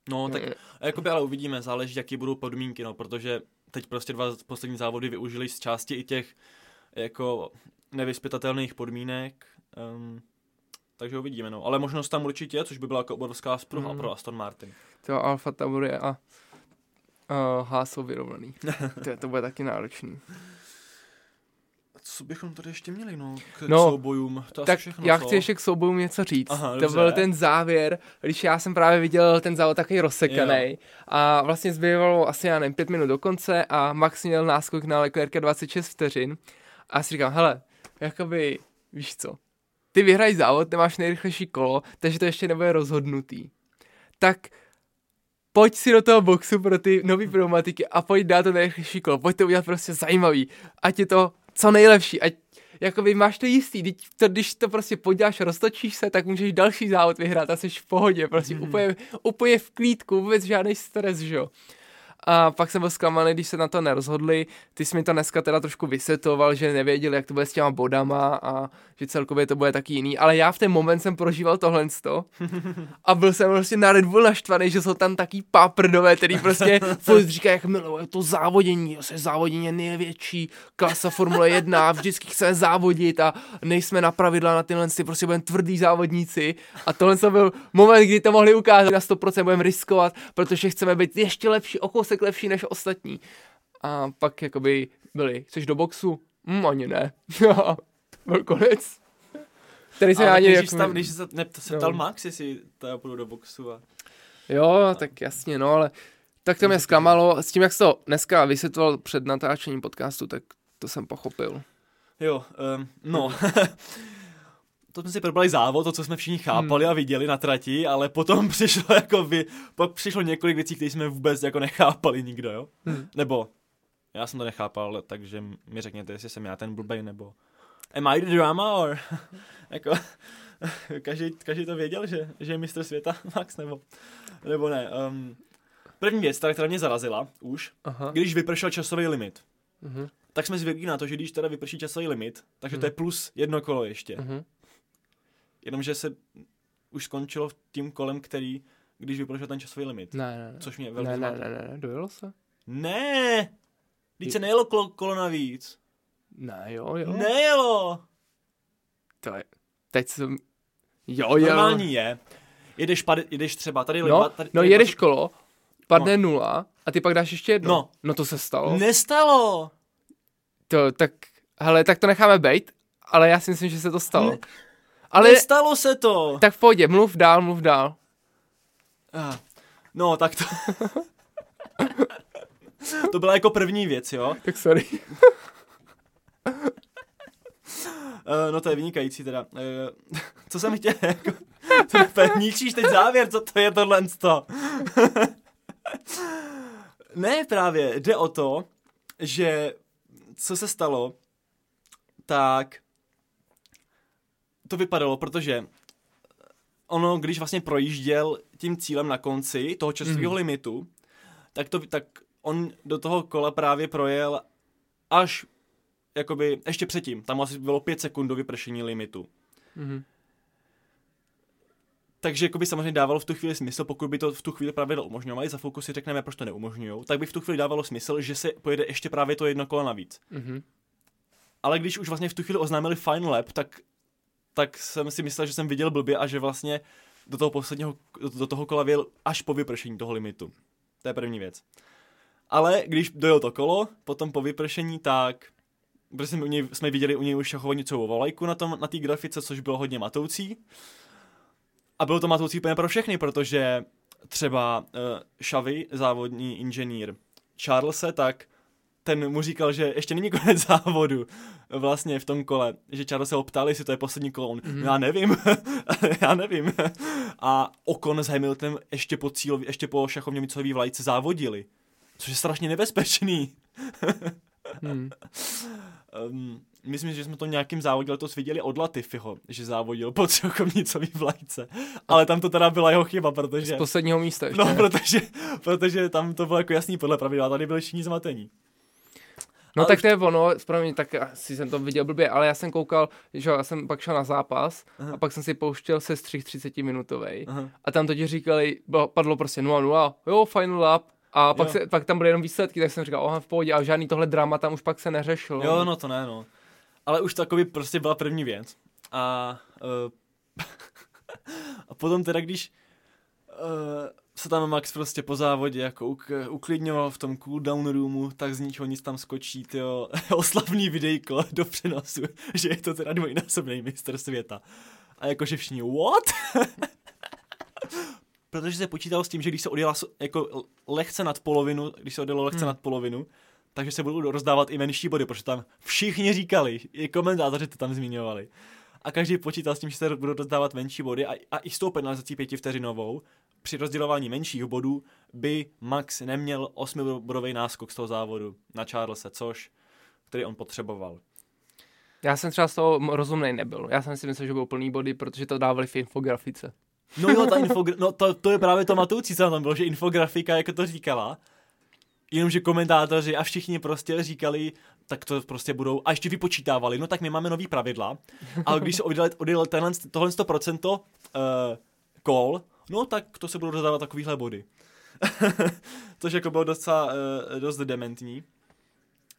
no tak Mm, jakoby ale uvidíme, záleží, jaký budou podmínky, no, protože teď prostě dva poslední závody využili z části i těch jako nevyspytatelných podmínek. Um, takže uvidíme, no. Ale možnost tam určitě je, což by byla jako obrovská spruha Mm. pro Aston Martin. To Alfa Tauri a uh, Haas jsou vyrovnaný. to, to bude taky náročný. Co bychom tady ještě měli, no, k, No, soubojům? To asi Tak všechno, já co? chci ještě k soubojům něco říct. Aha, to dobře. byl ten závěr, když já jsem právě viděl ten závod takový rozsekaný a vlastně zbývalo asi, já nevím, pět minut do konce a Max měl náskok na Leclerca 26 vteřin a já si říkám, hele, jakoby, víš co, ty vyhrají závod, ty máš nejrychlejší kolo, takže to ještě nebude rozhodnutý. Tak pojď si do toho boxu pro ty nový pneumatiky a pojď dát to nejrychlejší kolo, pojď to udělat prostě zajímavý, ať je to co nejlepší, ať jakoby máš to jistý, když to, když to prostě poděláš, roztočíš se, tak můžeš další závod vyhrát a jsi v pohodě, prostě mm. úplně, úplně v klídku, vůbec žádný stres, že jo. A pak jsem byl zklamaný, když se na to nerozhodli. Ty jsi mi to dneska teda trošku vysvětloval, že nevěděli, jak to bude s těma bodama a že celkově to bude taky jiný. Ale já v ten moment jsem prožíval tohle a byl jsem prostě na Red Bull naštvaný, že jsou tam taký páprdové, který prostě furt říká, jak miluje to závodění, se závodění je největší klasa Formule 1, vždycky chceme závodit a nejsme na pravidla na tyhle, ty prostě budeme tvrdý závodníci. A tohle byl moment, kdy to mohli ukázat, na 100% budeme riskovat, protože chceme být ještě lepší, o kousek lepší než ostatní. A pak jakoby byli, chceš do boxu? Hm, ani ne. byl konec. Který se ani jako... tam, když se, ne, to se ptal Max, jestli to půjdu do boxu a... Jo, tak jasně, no, ale tak to mě zklamalo. S tím, jak jsi to dneska vysvětloval před natáčením podcastu, tak to jsem pochopil. Jo, um, no. to jsme si probrali závod, to, co jsme všichni chápali hmm. a viděli na trati, ale potom přišlo jako vy, pak přišlo několik věcí, které jsme vůbec jako nechápali nikdo, jo? Hmm. Nebo já jsem to nechápal, takže mi řekněte, jestli jsem já ten blbej, nebo am I the drama, or jako každý, každý to věděl, že, že je mistr světa Max, nebo, nebo ne. Um, první věc, která mě zarazila už, Aha. když vypršel časový limit. Uh-huh. Tak jsme zvyklí na to, že když teda vyprší časový limit, takže uh-huh. to je plus jedno kolo ještě. Uh-huh jenomže se už skončilo tím kolem, který, když vypršel ten časový limit. Ne, ne, ne. Což mě velmi ne, ne, ne, ne, ne, dojelo se? Ne! Když se nejelo kolo, kolo navíc. Ne, jo, jo. Nejelo! To je, teď jsem, jo, jo. Normální je. Jedeš, pad, jedeš třeba tady... No, tady, tady, no jedeš kolo, padne no. nula a ty pak dáš ještě jedno. No. No to se stalo. Nestalo! To, tak, hele, tak to necháme bejt, ale já si myslím, že se to stalo. Ne. Ale Nestalo se to. Tak v pohodě, mluv dál, mluv dál. Ah. No, tak to... to byla jako první věc, jo? Tak sorry. uh, no to je vynikající teda. Uh, co jsem chtěl, jako... Ničíš teď závěr, co to je tohle to. ne, právě, jde o to, že co se stalo, tak to vypadalo, protože ono, když vlastně projížděl tím cílem na konci toho časového mm. limitu, tak, to, tak on do toho kola právě projel až jakoby ještě předtím. Tam asi bylo pět sekund do vypršení limitu. Mm. Takže jakoby samozřejmě dávalo v tu chvíli smysl, pokud by to v tu chvíli pravidlo umožňovali, za chvilku si řekneme, proč to neumožňují, tak by v tu chvíli dávalo smysl, že se pojede ještě právě to jedno kolo navíc. Mm-hmm. Ale když už vlastně v tu chvíli oznámili final lap, tak tak jsem si myslel, že jsem viděl blbě a že vlastně do toho posledního, do toho kola věl až po vypršení toho limitu. To je první věc. Ale když dojel to kolo, potom po vypršení, tak protože jsme, u něj, jsme viděli u něj už šachovnicovou volajku na té na grafice, což bylo hodně matoucí. A bylo to matoucí úplně pro všechny, protože třeba uh, Shavy, závodní inženýr Charlesa, tak ten mu říkal, že ještě není konec závodu vlastně v tom kole, že Čaro se ho ptali, jestli to je poslední kolo. On, mm-hmm. já nevím, já nevím. A Okon s Hamiltonem ještě po cíl, ještě po šachovně micový vlajce závodili, což je strašně nebezpečný. mm. um, myslím, že jsme to nějakým závodě letos viděli od Latifiho, že závodil po šachovnicový vlajce. Ale tam to teda byla jeho chyba, protože... Z posledního místa ještě. No, protože, protože tam to bylo jako jasný podle pravidla, tady byly všichni zmatení. No ale tak to je ono, mě, tak asi jsem to viděl blbě, ale já jsem koukal, že já jsem pak šel na zápas Aha. a pak jsem si pouštěl se střih 30 minutový a tam totiž říkali, padlo prostě 0-0, jo, final lap, a pak, se, pak tam byly jenom výsledky, tak jsem říkal, oha, v pohodě, a žádný tohle drama tam už pak se neřešilo. Jo, no to ne, no. Ale už takový prostě byla první věc. A, uh, a potom teda, když uh, se tam Max prostě po závodě jako uk- uklidňoval v tom cooldown roomu, tak z ničeho nic tam skočí, tyjo, oslavný videjko do přenosu, že je to teda dvojnásobný mistr světa. A jakože všichni, what? Protože se počítalo s tím, že když se odjela jako lehce nad polovinu, když se odjelo lehce hmm. nad polovinu, takže se budou rozdávat i menší body, protože tam všichni říkali, i komentátoři to tam zmiňovali. a každý počítal s tím, že se budou rozdávat menší body a, a i s tou penalizací pěti vteřinovou při rozdělování menších bodů by Max neměl 8-bodový náskok z toho závodu na Charlesa, což který on potřeboval. Já jsem třeba z toho rozumnej nebyl. Já jsem si myslel, že byl plný body, protože to dávali v infografice. No jo, ta infogra- no to, to je právě to matoucí, co tam bylo, že infografika jako to říkala, jenomže komentátoři a všichni prostě říkali, tak to prostě budou, a ještě vypočítávali, no tak my máme nový pravidla, ale když se oddělil, oddělil tenhle, tohle 100% uh, call, no tak to se budou rozdávat takovýhle body. Což jako bylo docela uh, dost dementní.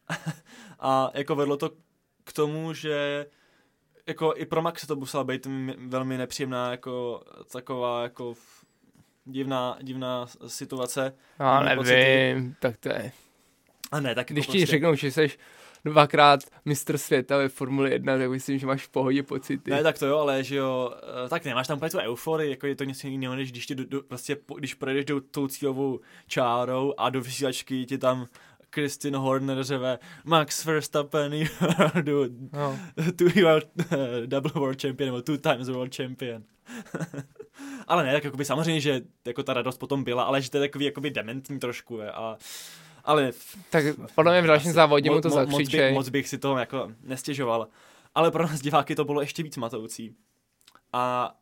a jako vedlo to k tomu, že jako i pro Maxe to musela být velmi nepříjemná, jako taková jako divná, divná situace. Já nevím, pocity. tak to je. A ne, tak Když jako ti prostě... řeknou, že jsi dvakrát mistr světa ve Formuli 1, tak myslím, že máš v pohodě pocity. Ne, tak to jo, ale že jo, eh, tak nemáš tam úplně tu euforii, jako je to něco jiného, než když ti do, do, vlastně, když projdeš do tou cílovou čárou a do vysílačky ti tam Kristin Horner řeve Max Verstappen, you are, no. two, are uh, double world champion, nebo two times world champion. ale ne, tak jakoby samozřejmě, že jako ta radost potom byla, ale že to je takový jakoby dementní trošku, je, a ale... Tak podle mě v dalším závodě mu to mo, zakřičej. Moc, bych, moc bych si to jako nestěžoval. Ale pro nás diváky to bylo ještě víc matoucí. A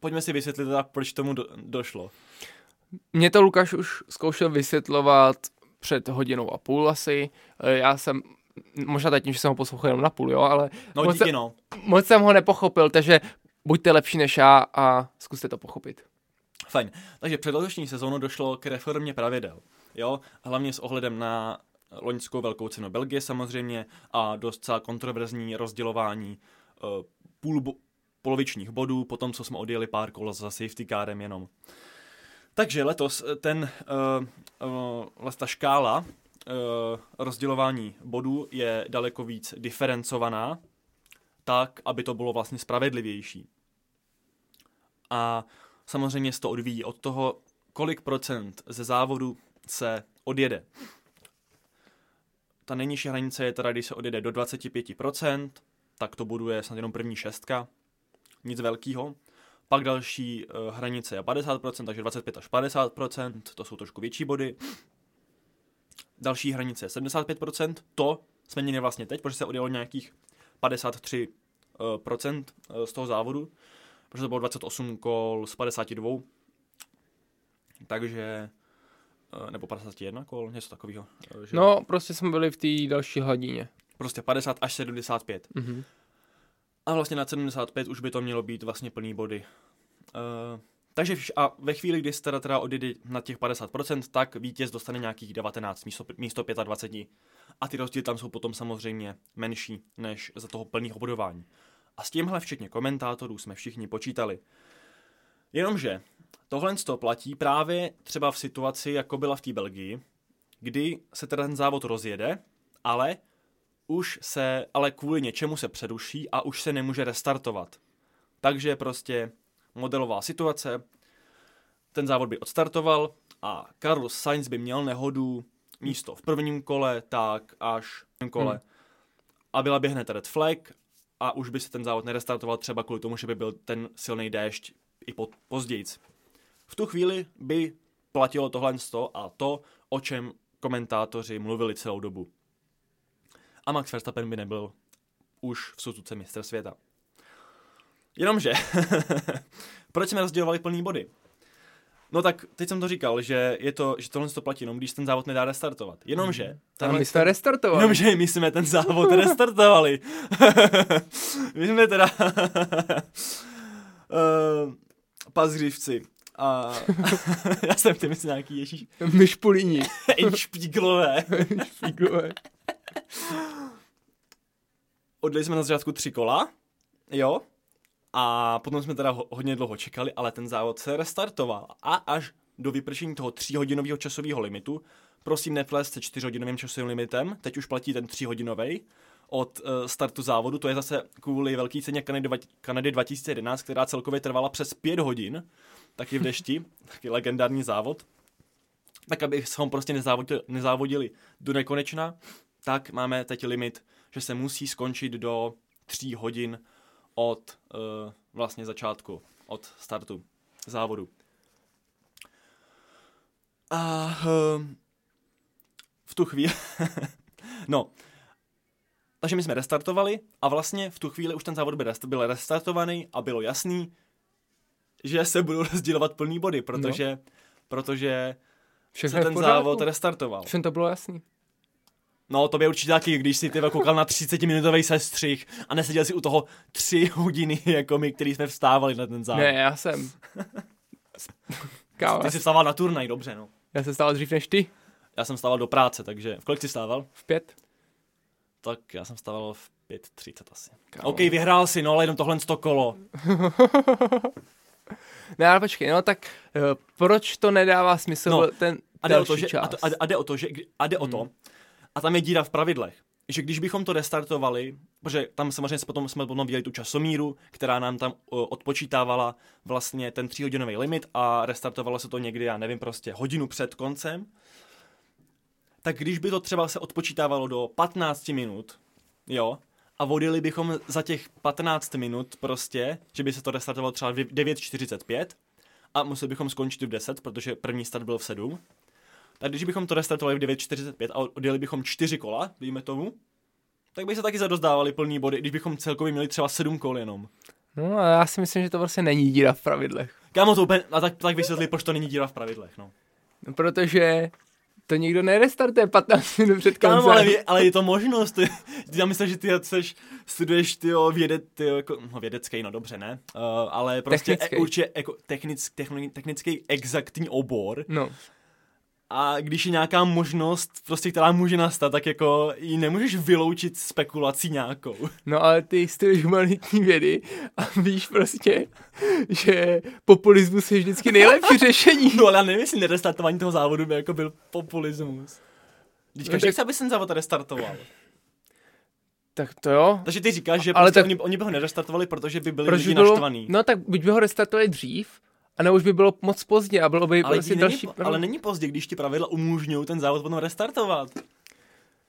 pojďme si vysvětlit teda, proč tomu do, došlo. Mě to Lukáš už zkoušel vysvětlovat před hodinou a půl asi. E, já jsem, možná teď, že jsem ho poslouchal jenom na půl, jo, ale no, moc, díky, no. moc jsem ho nepochopil, takže buďte lepší než já a zkuste to pochopit. Fajn. Takže před letošní sezónu došlo k reformě pravidel. Jo, hlavně s ohledem na loňskou velkou cenu Belgie samozřejmě a docela kontroverzní rozdělování uh, půl bo- polovičních bodů, potom co jsme odjeli pár kol za safety kárem jenom. Takže letos eh, ten, uh, uh, vlastně ta škála rozdělování bodů je daleko víc diferencovaná, tak, aby to bylo vlastně spravedlivější. A samozřejmě se to odvíjí od toho, kolik procent ze závodu se odjede. Ta nejnižší hranice je teda, když se odjede do 25%, tak to buduje snad jenom první šestka, nic velkého. Pak další uh, hranice je 50%, takže 25 až 50%, to jsou trošku větší body. Další hranice je 75%, to jsme měli vlastně teď, protože se odjelo nějakých 53% uh, procent, uh, z toho závodu, protože to bylo 28 kol z 52. Takže Eh, nebo 51 kol, něco takového. Eh, že... No, prostě jsme byli v té další hladině. Prostě 50 až 75. Mm-hmm. A vlastně na 75 už by to mělo být vlastně plný body. Uh, takže vš- a ve chvíli, kdy jste teda odjede na těch 50%, tak vítěz dostane nějakých 19 místo, místo 25. A ty rozdíly tam jsou potom samozřejmě menší než za toho plného bodování. A s tímhle včetně komentátorů jsme všichni počítali. Jenomže Tohle to platí právě třeba v situaci, jako byla v té Belgii, kdy se teda ten závod rozjede, ale už se, ale kvůli něčemu se přeruší a už se nemůže restartovat. Takže prostě modelová situace, ten závod by odstartoval a Carlos Sainz by měl nehodu místo v prvním kole, tak až v prvním kole. Hmm. A byla by hned red flag a už by se ten závod nerestartoval třeba kvůli tomu, že by byl ten silný déšť i po, později. V tu chvíli by platilo tohle a to, o čem komentátoři mluvili celou dobu. A Max Verstappen by nebyl už v Suzuce mistr světa. Jenomže, proč jsme rozdělovali plný body? No tak teď jsem to říkal, že je to, že tohle to platí jenom, když ten závod nedá restartovat. Jenomže... A my jsme restartovali. Jenomže my jsme ten závod restartovali. my jsme teda... uh, pazřivci. A já jsem ty myslím nějaký ježíš. Myšpulíni. Špíglové. Špíglové. Odjeli jsme na začátku tři kola, jo, a potom jsme teda hodně dlouho čekali, ale ten závod se restartoval. A až do vypršení toho tříhodinového časového limitu, prosím neplést se čtyřhodinovým časovým limitem, teď už platí ten tříhodinový od uh, startu závodu, to je zase kvůli velké ceně Kanady, Kanady 2011, která celkově trvala přes pět hodin, taky v dešti, taky legendární závod, tak aby se ho prostě nezávodili, nezávodili do nekonečna, tak máme teď limit, že se musí skončit do 3 hodin od uh, vlastně začátku, od startu závodu. A uh, v tu chvíli, no, takže my jsme restartovali a vlastně v tu chvíli už ten závod byl, rest- byl restartovaný a bylo jasný, že se budou rozdělovat plný body, protože, no. protože Všechno se ten závod restartoval. Všem to bylo jasný. No, to by určitě taky, když si ty koukal na 30-minutový sestřih a neseděl si u toho tři hodiny, jako my, který jsme vstávali na ten závod. Ne, já jsem. Kámo, Ty jsi vstával na turnaj, dobře, no. já jsem stál dřív než ty. Já jsem stával do práce, takže v kolik jsi stával? V pět. Tak já jsem stával v 5.30 asi. Kámo. OK, vyhrál si, no ale jenom tohle sto kolo. Ne, ale počkej, no tak uh, proč to nedává smysl No, ten A jde o to, že, a, to, a, jde o to, že, a jde o to, a tam je díra v pravidlech, že když bychom to restartovali, protože tam samozřejmě jsme potom, jsme potom viděli tu časomíru, která nám tam o, odpočítávala vlastně ten tříhodinový limit a restartovalo se to někdy, já nevím, prostě hodinu před koncem, tak když by to třeba se odpočítávalo do 15 minut, jo, a vodili bychom za těch 15 minut prostě, že by se to restartovalo třeba v 9.45 a museli bychom skončit v 10, protože první start byl v 7, tak když bychom to restartovali v 9.45 a odjeli bychom 4 kola, dejme tomu, tak by se taky zadozdávali plný body, když bychom celkově měli třeba 7 kol jenom. No a já si myslím, že to prostě není díra v pravidlech. Kámo, to úplně, a tak, tak vysvětli, proč to není díra v pravidlech, no. No, protože to nikdo nerestartuje 15 minut před koncem. Kámo, ale, je, ale je to možnost, ty, já myslím, že ty seš, studuješ ty vědec, ty, jako, no vědecký, no dobře, ne, uh, ale prostě Technický. e, určitě jako technic, techni, technický exaktní obor No, a když je nějaká možnost, prostě, která může nastat, tak jako ji nemůžeš vyloučit spekulací nějakou. no ale ty studuješ humanitní vědy a víš prostě, že populismus je vždycky nejlepší řešení. No ale já nevím, jestli nerestartování toho závodu by jako byl populismus. No každý chce, aby ten závod restartoval. Tak to jo. Takže ty říkáš, že Ale prostě tak- oni, oni by ho nerestartovali, protože by byli Proč lidi by bylo, naštvaný. no tak buď by ho restartovali dřív, anebo už by bylo moc pozdě a bylo by ale, prostě není, další... po- ale není pozdě, když ti pravidla umožňují ten závod potom restartovat.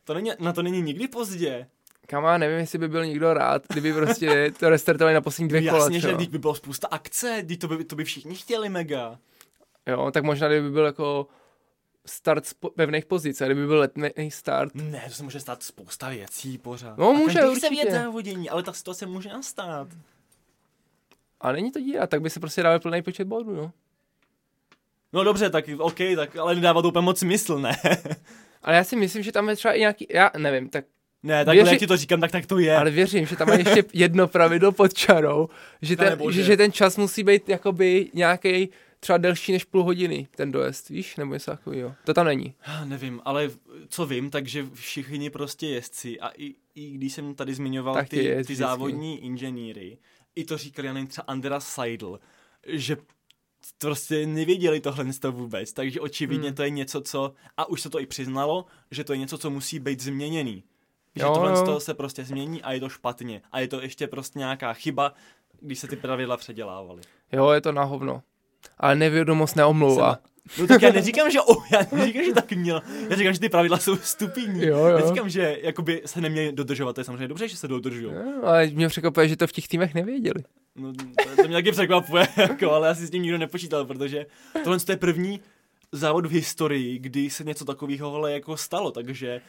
To není, na to není nikdy pozdě. Kam já nevím, jestli by byl někdo rád, kdyby prostě to restartovali na poslední dvě kola Jasně, že by bylo spousta akce, to by, to by všichni chtěli mega. Jo, tak možná kdyby byl jako start z pevných pozic, a kdyby byl letný start. Ne, to se může stát spousta věcí pořád. No, A může, každý chce určitě. vidět závodění, ale ta situace může nastat. A není to díra, tak by se prostě dával plný počet bodů, no. No dobře, tak OK, tak ale nedává to úplně moc smysl, ne? Ale já si myslím, že tam je třeba i nějaký, já nevím, tak, ne, tak Věři- jak ti to říkám, tak tak to je. ale věřím, že tam je ještě jedno pravidlo pod čarou, že ten, že, že ten čas musí být jakoby nějaký třeba delší než půl hodiny, ten dojezd, víš, nebo něco takového. To tam není. Já nevím, ale co vím, takže všichni prostě jezdci a i, i když jsem tady zmiňoval Tak ty, ty vždycky. závodní inženýry, i to říkal, já nevím, třeba Andreas Seidl, že prostě nevěděli tohle z toho vůbec, takže očividně Hmm. to je něco, co, a už se to i přiznalo, že to je něco, co musí být změněný. Že Jo, tohle z jo. toho se prostě změní a je to špatně. A je to ještě prostě nějaká chyba, když se ty pravidla předělávaly. Jo, je to na hovno. Ale nevědomost neomlouvá. No tak já neříkám, že o, já neříkám, že tak měl. Já říkám, že ty pravidla jsou stupidní. Jo, jo. Neříkám, že jakoby se neměli dodržovat, to je samozřejmě dobře, že se dodržují. Ale mě překvapuje, že to v těch týmech nevěděli. No, to, to mě taky překvapuje, jako, ale asi s tím nikdo nepočítal, protože tohle je první závod v historii, kdy se něco takového jako stalo, takže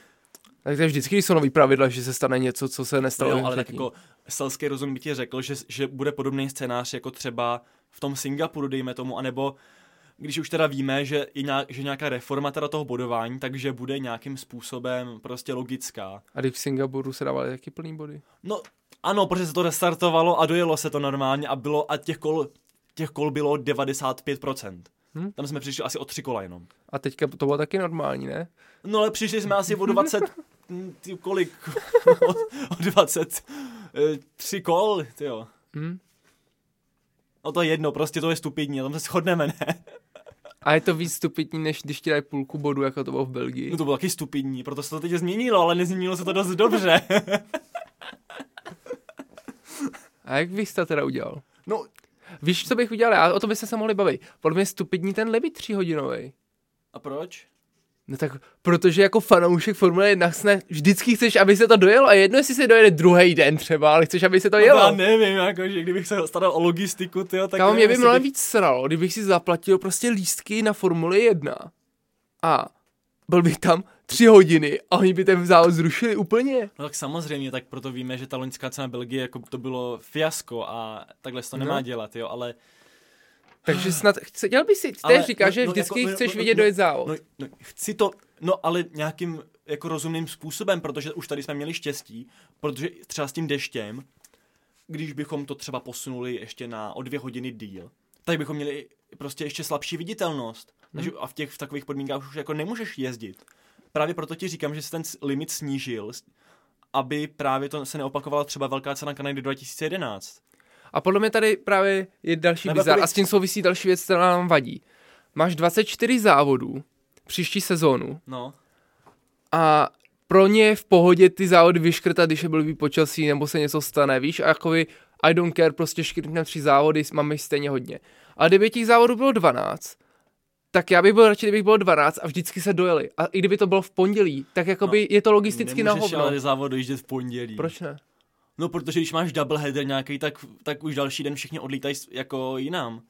Tak to je vždycky, když jsou nový pravidla, že se stane něco, co se nestalo. jo, ale tak jako selský rozum by ti řekl, že, že bude podobný scénář jako třeba v tom Singapuru, dejme tomu, anebo když už teda víme, že, je nějak, že nějaká reforma teda toho bodování, takže bude nějakým způsobem prostě logická. A když v Singapuru se dávaly taky plný body. No, ano, protože se to restartovalo a dojelo se to normálně a bylo, a těch kol, těch kol bylo 95%. Hm? Tam jsme přišli asi o tři kola jenom. A teďka to bylo taky normální, ne? No ale přišli jsme asi o 20, hm, ty, kolik, o, o 20, eh, tři kol, jo. Hm? No to je jedno, prostě to je stupidní, tam se shodneme, ne? A je to víc stupidní, než když ti dají půlku bodu, jako to bylo v Belgii. No to bylo taky stupidní, proto se to teď změnilo, ale nezměnilo se to dost dobře. A jak bys to teda udělal? No, Víš, co bych udělal? Já o tom byste se mohli bavit. Podle mě je stupidní ten limit tříhodinový. a proč? No tak, protože jako fanoušek Formule 1 sne, vždycky chceš, aby se to dojelo a jedno, jestli se dojede druhý den třeba, ale chceš, aby se to No, jelo. já nevím, jako, že kdybych se staral o logistiku, tyjo, tak... Kámo, mě by mnohem víc sralo, kdybych si zaplatil prostě lístky na Formuli 1 a byl bych tam tři hodiny a oni by ten závod zrušili úplně. No tak samozřejmě, tak proto víme, že ta loňská cena Belgie, jako to bylo fiasko a takhle se to No. nemá dělat, jo, ale... Takže snad, chce, dělal by si, ty říkáš, no, že no, vždycky jako- no, chceš no, vidět no, dojet závod. No, no, chci to, no ale nějakým jako rozumným způsobem, protože už tady jsme měli štěstí, protože třeba s tím deštěm, když bychom to třeba posunuli ještě na o dvě hodiny díl, tak bychom měli prostě ještě slabší viditelnost. Takže a v těch v takových podmínkách už jako nemůžeš jezdit. Právě proto ti říkám, že se ten limit snížil, aby právě to se neopakovala třeba velká cena Kanady 2011. A podle mě tady právě je další Nebo bizar jakoby- a s tím souvisí další věc, která nám vadí. Máš 24 závodů příští sezónu No, a pro ně je v pohodě ty závody vyškrtat, když je blbý počasí nebo se něco stane, víš, a jakoby I don't care, prostě škrtneme tři závody, máme jich stejně hodně. A kdyby těch závodů bylo 12, tak já bych byl radši, kdybych bylo 12 a vždycky se dojeli. A i kdyby to bylo v pondělí, tak jakoby je to logisticky na nemůžeš hovno. ale závod dojíždět v pondělí. Proč ne? No, protože když máš double header nějaký, tak, tak už další den všichni odlítají jako jinam.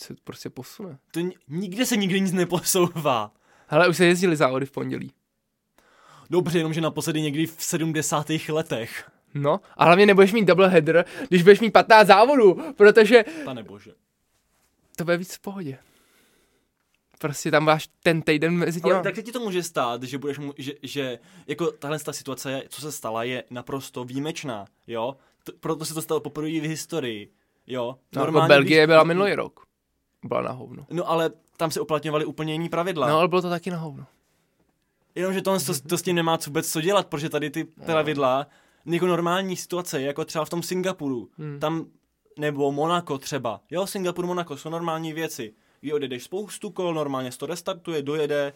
Se prostě posune. To n- nikde se nikdy nic neposouvá. Hele, už se jezdili závody v pondělí. Dobře, jenomže naposledy někdy v 70. letech. No, a hlavně nebudeš mít double header, když budeš mít 15 závodů, protože Pane bože. to bude víc v pohodě. Prostě tam máš ten týden mezi těma. Ale tak se ti to může stát, že budeš mu, že, že jako tahle ta situace, je- co se stala, je naprosto výjimečná, jo? T- proto se to stalo poprvé v historii, jo? no, Normálně, Belgie když- byla minulý rok. Byla na hovno. No ale tam se uplatňovaly úplně jiný pravidla. No, ale bylo to taky na hovno. Jenomže to, to, to s tím nemá vůbec co dělat, protože tady ty pravidla, jako normální situace, jako třeba v tom Singapuru, Hmm. tam, nebo Monako třeba, jo, Singapur, Monako jsou normální věci, kdy odjedeš spoustu kol, normálně se to restartuje, dojede,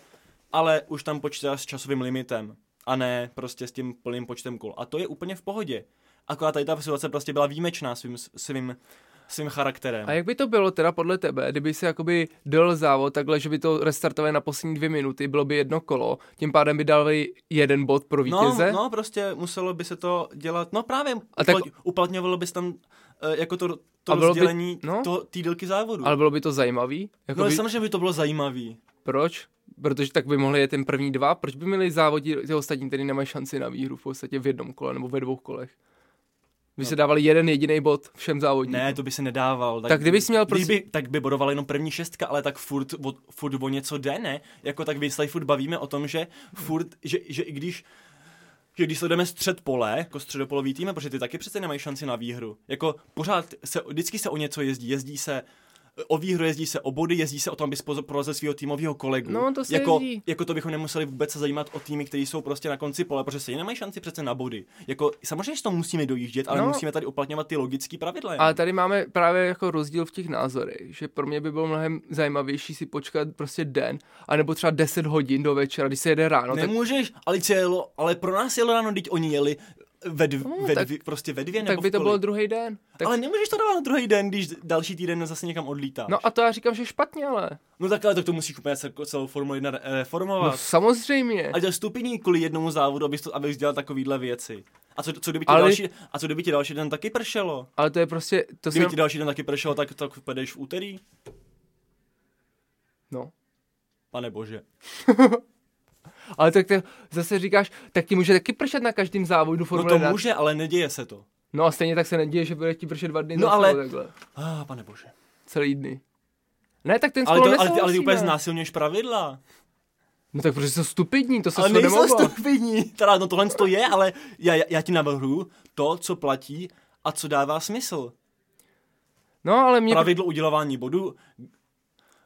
ale už tam počítáš s časovým limitem, a ne prostě s tím plným počtem kol. A to je úplně v pohodě. Akorát tady ta situace prostě byla výjimečná svým, svým, svým charakterem. A jak by to bylo teda podle tebe, kdyby si jakoby dal závod takhle, že by to restartovali na poslední dvě minuty, bylo by jedno kolo, tím pádem by dali jeden bod pro No, vítěze? no, prostě muselo by se to dělat, no právě, A tak- uplat, uplatňovalo bys tam uh, jako to, to bylo by- rozdělení no. to, té délky závodu. Ale bylo by to zajímavý? no Jako ale by, samozřejmě by to bylo zajímavý. proč? Protože tak by mohli jet ten první dva, proč by měli závodit ty ostatní, který nemají šanci na výhru v podstatě v jednom kole nebo ve dvou kolech? By No. se dávali jeden jediný bod všem závodníkům. Ne, to by se nedával. Tak kdybys měl prostě- Kdyby, tak by bodoval jenom první šestka, ale tak furt, o, furt o něco jde, ne? Jako tak my se tady furt bavíme o tom, že furt, že, že i když že když sledujeme střed pole, jako středopolový tým, protože ty taky přece nemají šanci na výhru. Jako pořád se, vždycky se o něco jezdí. Jezdí se o výhru, jezdí se o body, jezdí se o tom, aby porazil svého týmového kolegu. No, to se jako, jezdí. jako to bychom nemuseli vůbec se zajímat o týmy, kteří jsou prostě na konci pole, protože se nemají šanci přece na body. Jako, samozřejmě, že to musíme dojíždět, ale No. musíme tady uplatňovat ty logické pravidla. Ale tady máme právě jako rozdíl v těch názorech, že pro mě by bylo mnohem zajímavější si počkat prostě den, anebo třeba 10 hodin do večera, když se jede ráno, tak, Nemůžeš, ale, co jelo, ale pro nás jelo ráno, teď oni jeli ve, dv, No, ve tak- dvě, prostě ve dvě nebo tak by to bylo druhý den. Tak, Ale nemůžeš to dávat na druhý den, když další týden zase někam odlítáš. no a to já říkám, že špatně, ale. no tak ale tak to musíš úplně celou- celou Formuli 1 re- No reformovat. samozřejmě. A dělat stupidní kvůli jednomu závodu, abys, to, abys dělal takovýhle věci. A co, co kdyby ti Ale- další, a co kdyby ti další den taky pršelo? Ale to je prostě, to Kdyby jsem, ti další den taky pršelo, tak, tak pojedeš v úterý? no. Pane bože. Ale tak to zase říkáš, tak ti může taky pršet na každém závodu No Formule to 1. může, ale neděje se to. No a stejně tak se neděje, že bude ti pršet dva dny No ale- takhle. Ah, pane bože. Celý dny. Ne, tak ten Ale, to, ale, ty, ale ty úplně znásilňuješ pravidla. No tak protože jsou stupidní, to se Ale nejsou stupidní. Teda, no tohle to je, ale já, já, já ti navrhu to, co platí a co dává smysl. No ale mě, Pravidlo udělování bodů.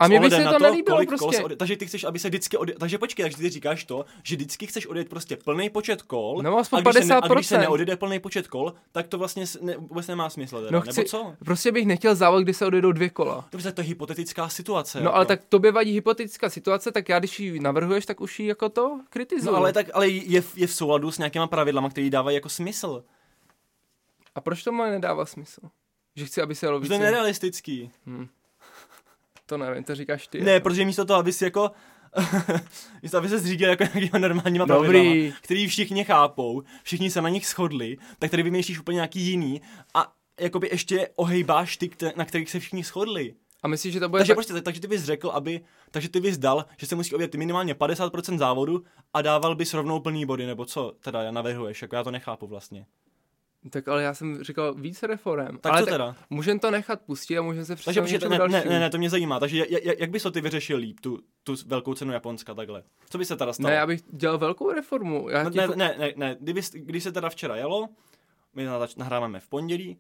A mě by se na to nelíbilo kolik kol prostě. odje- takže ty chceš, aby se vždycky odje- takže počkej, takže ty říkáš to, že vždycky chceš odjet prostě plný počet kol. Nebo aspoň a když, se ne, a 50%. když se neodjede plný počet kol, tak to vlastně ne, vůbec nemá smysl. Teda, No nebo chci, co? prostě bych nechtěl závod, kdy se odjedou dvě kola. Dobře, to je hypotetická situace. No jako. ale tak tobě vadí hypotetická situace, tak já když ji navrhuješ, tak už ji jako to kritizuju. No ale, tak, ale je, v- je v souladu s nějakýma pravidlama, které dávají jako smysl. A proč to moje nedává smysl? Že chci, aby se víc. to je nerealistický. To nevím, to říkáš ty. Ne, protože místo toho, aby si jako místo aby se zřídil jako nějakýma normálníma Dobrý. pravidlama, který všichni chápou, všichni se na nich shodli, tak tady vymýšlíš úplně nějaký jiný a jakoby ještě ohejbáš ty, na kterých se všichni shodli. A myslíš, že to bude Takže tak... prostě, takže ty bys řekl, aby, takže ty bys dal, že se musí obět minimálně 50% závodu a dával bys rovnou plný body, nebo co teda navrhuješ, jako já to nechápu vlastně. Tak ale já jsem říkal víc reform. Tak ale co teda? Můžeme to nechat pustit a můžeme se Takže přesunout počkej, ne, ne, dalšímu. ne, ne, to mě zajímá, takže jak, jak, jak bys to ty vyřešil líp, tu, tu velkou cenu Japonska takhle? Co by se teda stalo? Ne, já bych dělal velkou reformu. Já No, ne, ne, ne, ne, kdyby, když se teda včera jelo, my nahráváme v pondělí,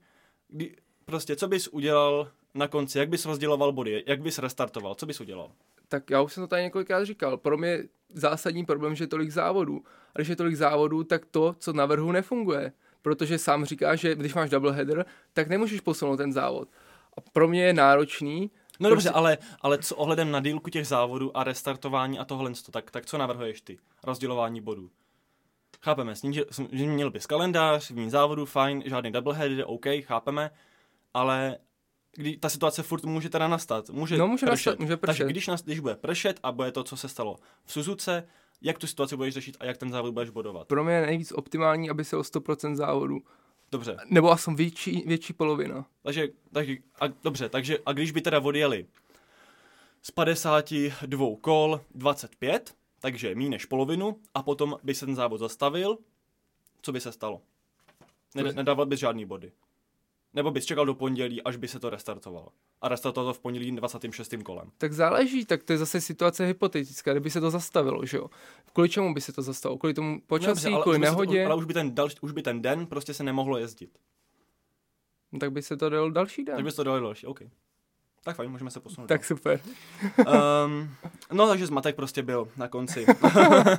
kdy, prostě co bys udělal na konci, jak bys rozděloval body, jak bys restartoval, co bys udělal? Tak já už jsem to tady několikrát říkal. Pro mě zásadní problém, že je tolik závodů. A když je tolik závodů, tak to, co navrhu, nefunguje. Protože sám říká, že když máš double header, tak nemůžeš posunout ten závod. A pro mě je náročný. No Prostě- dobře, ale, ale co ohledem na dílku těch závodů a restartování a tohle, tak, tak co navrhuješ ty? Rozdělování bodů. Chápeme, snížil, měl bys kalendář, méně závodů, fajn, žádný doublehead, OK, chápeme, ale kdy ta situace furt může teda nastat. Může No, může pršet. nastat, může Takže pršet. když, nas, když bude pršet a bude to, co se stalo v Suzuce, jak tu situaci budeš řešit a jak ten závod budeš bodovat. Pro mě je nejvíc optimální, aby se o 100% závodů. Dobře, Nebo aspoň větší, větší polovina. takže, takže a, dobře, takže a když by teda odjeli z 52 kol 25, takže méně než polovinu, a potom by se ten závod zastavil, co by se stalo? Ne, nedával bys žádný body. Nebo bys čekal do pondělí, až by se to restartovalo. A restartovalo to v pondělí 26. kolem. Tak záleží, tak to je zase situace hypotetická, kdyby se to zastavilo, že jo. Kvůli čemu by se to zastavilo? Kvůli tomu počasí, ale, kvůli by se nehodě, To, ale už by, ten dal, už by ten den prostě se nemohlo jezdit. no, tak by se to dalo další den. Tak bys to dali další, OK. Tak fajn, můžeme se posunout. Tak super. Um, no takže zmatek prostě byl na konci.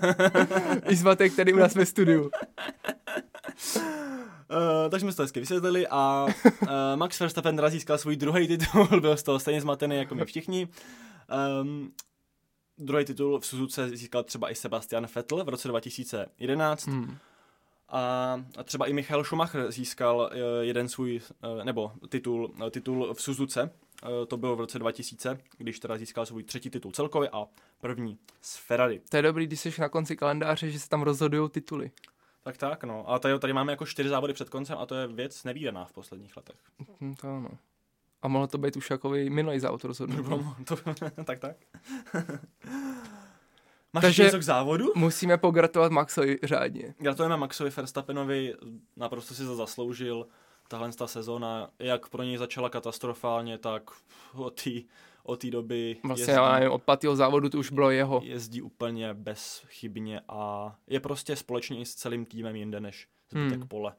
I zmatek tady u nás ve studiu. Uh, takže jsme si to hezky vysvětlili a uh, Max Verstappen teda získal svůj druhý titul, byl z toho stejně zmatený jako my všichni. Um, druhý titul v Suzuce získal třeba i Sebastian Vettel v roce 2011 Hmm. a, a třeba i Michael Schumacher získal uh, jeden svůj, uh, nebo titul, uh, titul v Suzuce, uh, to bylo v roce 2000, když teda získal svůj třetí titul celkově a první z Ferrari. To je dobrý, když jsi na konci kalendáře, že se tam rozhodují tituly. Tak tak, no. A tady, tady máme jako čtyři závody před koncem a to je věc nevýdaná v posledních letech. Hm, to ano. A mohlo to být už jako minulý závod rozhodnutí. to, tak, tak. Máš Takže- něco k závodu? Musíme pogratulovat Maxovi řádně. Gratulujeme Maxovi Verstappenovi, naprosto si to zasloužil. Tahle ta sezóna, jak pro něj začala katastrofálně, tak od té od té doby Vlastně, já nevím, od pátého závodu to už bylo jeho. jezdí úplně bezchybně a je prostě společně i s celým týmem jinde než zbytek Hmm. pole.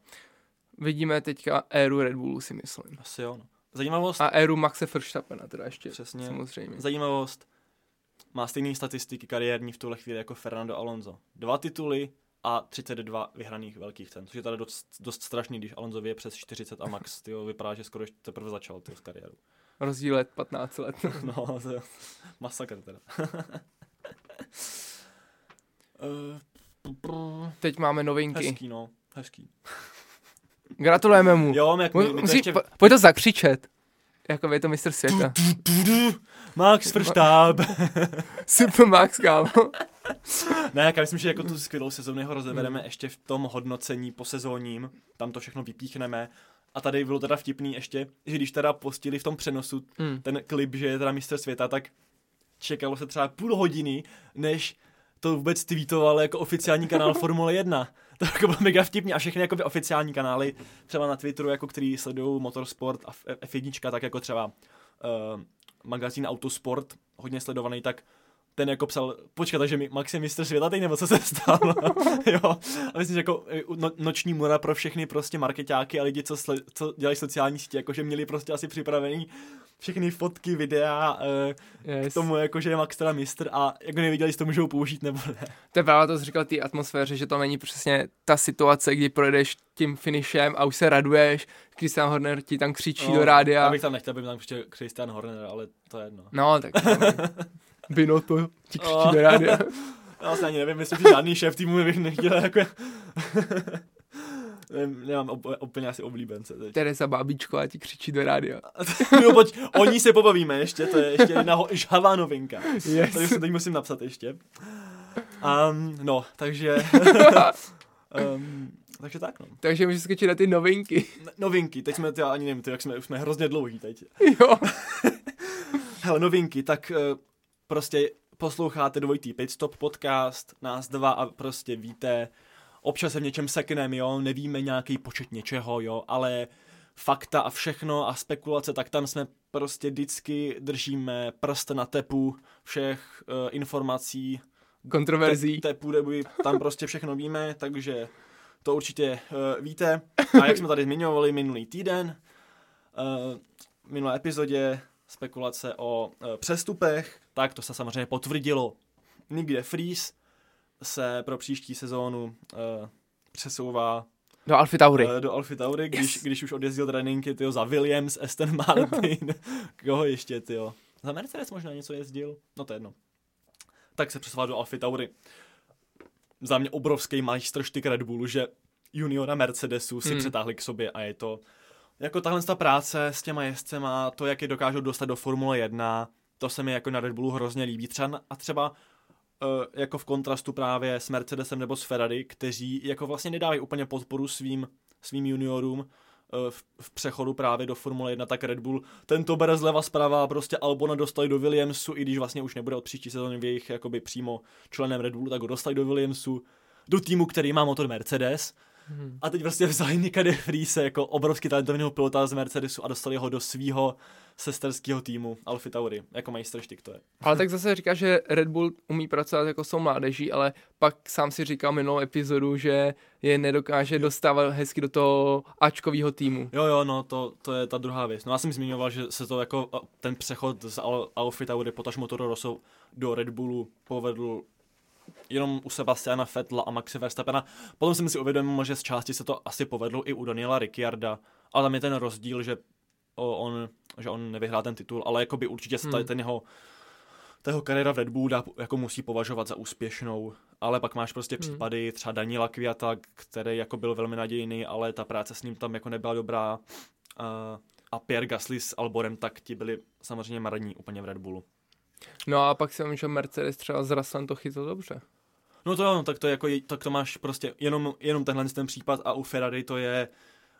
Vidíme teďka éru Red Bullu, si myslím. Asi jo. No. Zajímavost, A éru Maxe Verstappena teda ještě, Přesně. samozřejmě. zajímavost, má stejné statistiky kariérní v tuhle chvíli jako Fernando Alonso. Dva tituly a 32 vyhraných velkých cen, což je tady dost, dost strašný, když Alonso je přes 40 a Max tyjo, vypadá, že skoro teprve začal tyjo, s kariéru. Rozdíl let 15 let. No, to je masakr teda. uh, Teď máme novinky. hezký, no, hezký. Gratulujeme mu. Jo, jak my, my to musí, ještě... po, pojď to zakřičet. Jako je to mistr světa. Max Verstappen. Super Max, kámo. Ne, já myslím, že jako tu skvělou sezónu ho rozebereme ještě v tom hodnocení po sezóním, tam to všechno vypíchneme. A tady bylo teda vtipný ještě, že když teda postili v tom přenosu Hmm. ten klip, že je teda mistr světa, tak čekalo se třeba půl hodiny, než to vůbec tweetoval jako oficiální kanál Formule 1. To jako bylo mega vtipný a všechny jakoby oficiální kanály, třeba na Twitteru, jako který sledují motorsport a F- F1, tak jako třeba uh, magazín Autosport, hodně sledovaný, tak ten jako psal, počkat, takže mi Max je mistr světa teď, nebo co se stalo? jo, a myslím, že jako eh, no, noční mora pro všechny prostě marketáky a lidi, co, sle, co dělají sociální sítě, jakože měli prostě asi připravený všechny fotky, videa eh, Yes. k tomu, jako, že je Max teda mistr a jako nevěděli, jestli to můžou použít nebo ne. To je právě to, co říkal té atmosféře, že to není přesně ta situace, kdy projdeš tím finishem a už se raduješ, Christian Horner ti tam křičí do rádia. Já bych tam nechtěl, aby tam přišel Christian Horner, ale to je jedno. No, tak Bino to ti křičí do rádia. Já vlastně ani nevím, myslím, že žádný šéf týmu bych nechtěl jako... Nem- Nemám op- úplně asi oblíbence teď. Teresa Bábičková ti křičí do rádia. no, pojď, o ní se pobavíme ještě, to je ještě jedna ho- žhavá novinka. Yes. Takže si teď musím napsat ještě. Um, no, takže... um, takže tak, no. Takže můžeš skočit na ty novinky. N- Novinky, teď jsme, já ani nevím, ty, jak jsme, už jsme hrozně dlouhý teď. jo. Hele, novinky, tak uh, prostě posloucháte dvojitý Pitstop podcast, nás dva a prostě víte, občas se v něčem sekneme, jo, nevíme nějaký počet něčeho, jo, ale fakta a všechno a spekulace, tak tam jsme prostě vždycky držíme prst na tepu všech uh, informací, Kontroverzí. te, tepu, debuji, tam prostě všechno víme, takže to určitě uh, víte. A jak jsme tady zmiňovali minulý týden, uh, v minulé epizodě spekulace o uh, přestupech, tak to se samozřejmě potvrdilo. Nikde Freeze se pro příští sezónu uh, přesouvá Do Alfy Tauri. uh, do Alfy Tauri, když, Yes. když už odjezdil tréninky tyjo, za Williams, Aston Martin, koho ještě, tyjo. Za Mercedes možná něco jezdil, no to je jedno. Tak se přesouvá do Alfy Tauri. Za mě obrovský majstrštyk Red Bullu, že juniora Mercedesu si hmm. přetáhli k sobě a je to jako tahle ta práce s těma jezdcema, to, jak je dokážou dostat do Formule 1, to se mi jako na Red Bullu hrozně líbí. Třeba a třeba eh, jako v kontrastu právě s Mercedesem nebo s Ferrari, kteří jako vlastně nedávají úplně podporu svým, svým juniorům eh, v, v přechodu právě do Formule 1, tak Red Bull tento bere zleva zprava, prostě Albona dostali do Williamsu, i když vlastně už nebude od příští sezóny v jejich jakoby přímo členem Red Bullu, tak ho dostali do Williamsu, do týmu, který má motor Mercedes. Hmm. A teď prostě vzali Nika de Vriese jako obrovský talentovaného pilota z Mercedesu a dostali ho do svého sesterského týmu Alfa Tauri, jako majstrštyk to je. Ale tak zase říká, že Red Bull umí pracovat jako jsou mládeží, ale pak sám si říkal minulou epizodu, že je nedokáže dostávat hezky do toho Ačkového týmu. Jo, jo, no, to, to je ta druhá věc. No já jsem zmiňoval, že se to jako ten přechod z Al- Alfa Tauri potažmo Toro Rosso do Red Bullu povedl jenom u Sebastiana Vettela a Maxe Verstappena. Potom jsem si uvědomil, že z části se to asi povedlo i u Daniela Ricciarda, ale tam je ten rozdíl, že on, že on nevyhrál ten titul, ale jakoby určitě se tady Hmm. ten jeho ta jeho kariéra v Red Bull dá, jako musí považovat za úspěšnou, ale pak máš prostě Hmm. případy třeba Daniela Kviata, který jako byl velmi nadějný, ale ta práce s ním tam jako nebyla dobrá a, a Pierre Gasly s Alborem, tak ti byli samozřejmě marní úplně v Red Bullu. No a pak jsem, že Mercedes třeba s Russellem to chytl dobře. No to jo, tak to, je jako, je- tak to máš prostě jenom, jenom tenhle ten případ a u Ferrari to je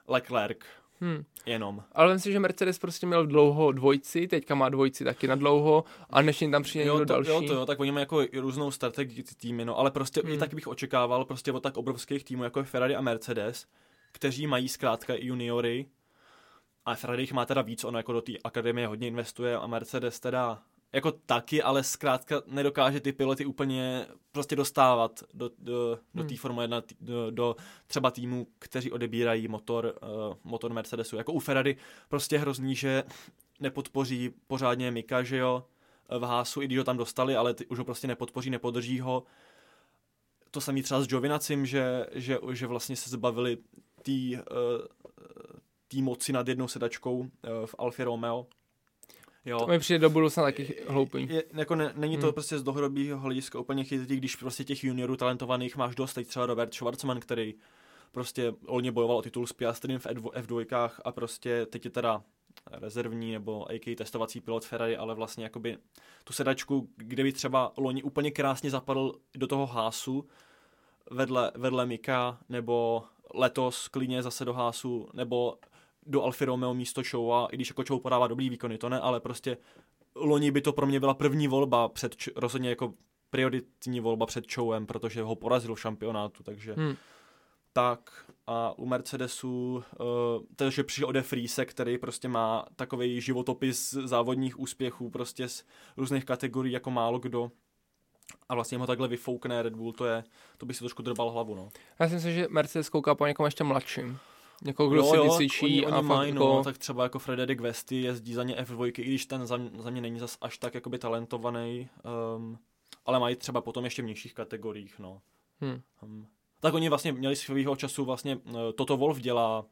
Leclerc, Hmm. jenom. Ale myslím si, že Mercedes prostě měl dlouho dvojci, teďka má dvojci taky na dlouho a než jim tam přijde někdo Jo to, další. jo, to jo, tak oni mají jako různou strategii ty týmy, no, ale prostě Hmm. i tak bych očekával prostě od tak obrovských týmů, jako je Ferrari a Mercedes, kteří mají zkrátka i juniory, a Ferrari jich má teda víc, ono jako do té akademie hodně investuje a Mercedes teda jako taky, ale zkrátka nedokáže ty piloty úplně prostě dostávat do, do, do té Hmm. Formule 1, tý- do, do třeba týmů, kteří odebírají motor, uh, motor Mercedesu. Jako u Ferrari prostě hrozný, že nepodpoří pořádně Mika, že jo, v Hásu, i když ho tam dostali, ale ty už ho prostě nepodpoří, nepodrží ho. To samý třeba s Jovinacim, že, že, že vlastně se zbavili té uh, tý moci nad jednou sedačkou uh, v Alfa Romeo. Jo. To mi přijde do budoucna taky hloupý. Je, jako ne, není to Hmm. prostě z dlouhodobého hlediska úplně chytrý, když prostě těch juniorů talentovaných máš dost, teď třeba Robert Schwarzman, který prostě loni bojoval o titul s Piastrem v F2 F2 a prostě teď je teda rezervní nebo AK testovací pilot Ferrari, ale vlastně jakoby tu sedačku, kde by třeba loni úplně krásně zapadl do toho hásu vedle, vedle Mika, nebo letos klidně zase do hásu, nebo do Alfa Romeo místo Choua, i když jako Chou podává dobrý výkony, to ne, ale prostě loni by to pro mě byla první volba před, rozhodně jako prioritní volba před Chouem, protože ho porazil v šampionátu, takže Hmm. tak a u Mercedesu, uh, takže přišel ode Friese, který prostě má takový životopis závodních úspěchů prostě z různých kategorií jako málo kdo. A vlastně ho takhle vyfoukne Red Bull, to je, to by si trošku drbal hlavu, no. Já si myslím, že Mercedes kouká po někom ještě mladším. Někoho, kdo si vycvičí oni, a oni fakt mají, jako... no, tak třeba jako Frederick Westy jezdí za ně F2, i když ten za, za mě není zas až tak jakoby talentovaný, um, ale mají třeba potom ještě v nižších kategoriích, no. Hm. Um, tak oni vlastně měli svého času vlastně, uh, Toto Wolf dělá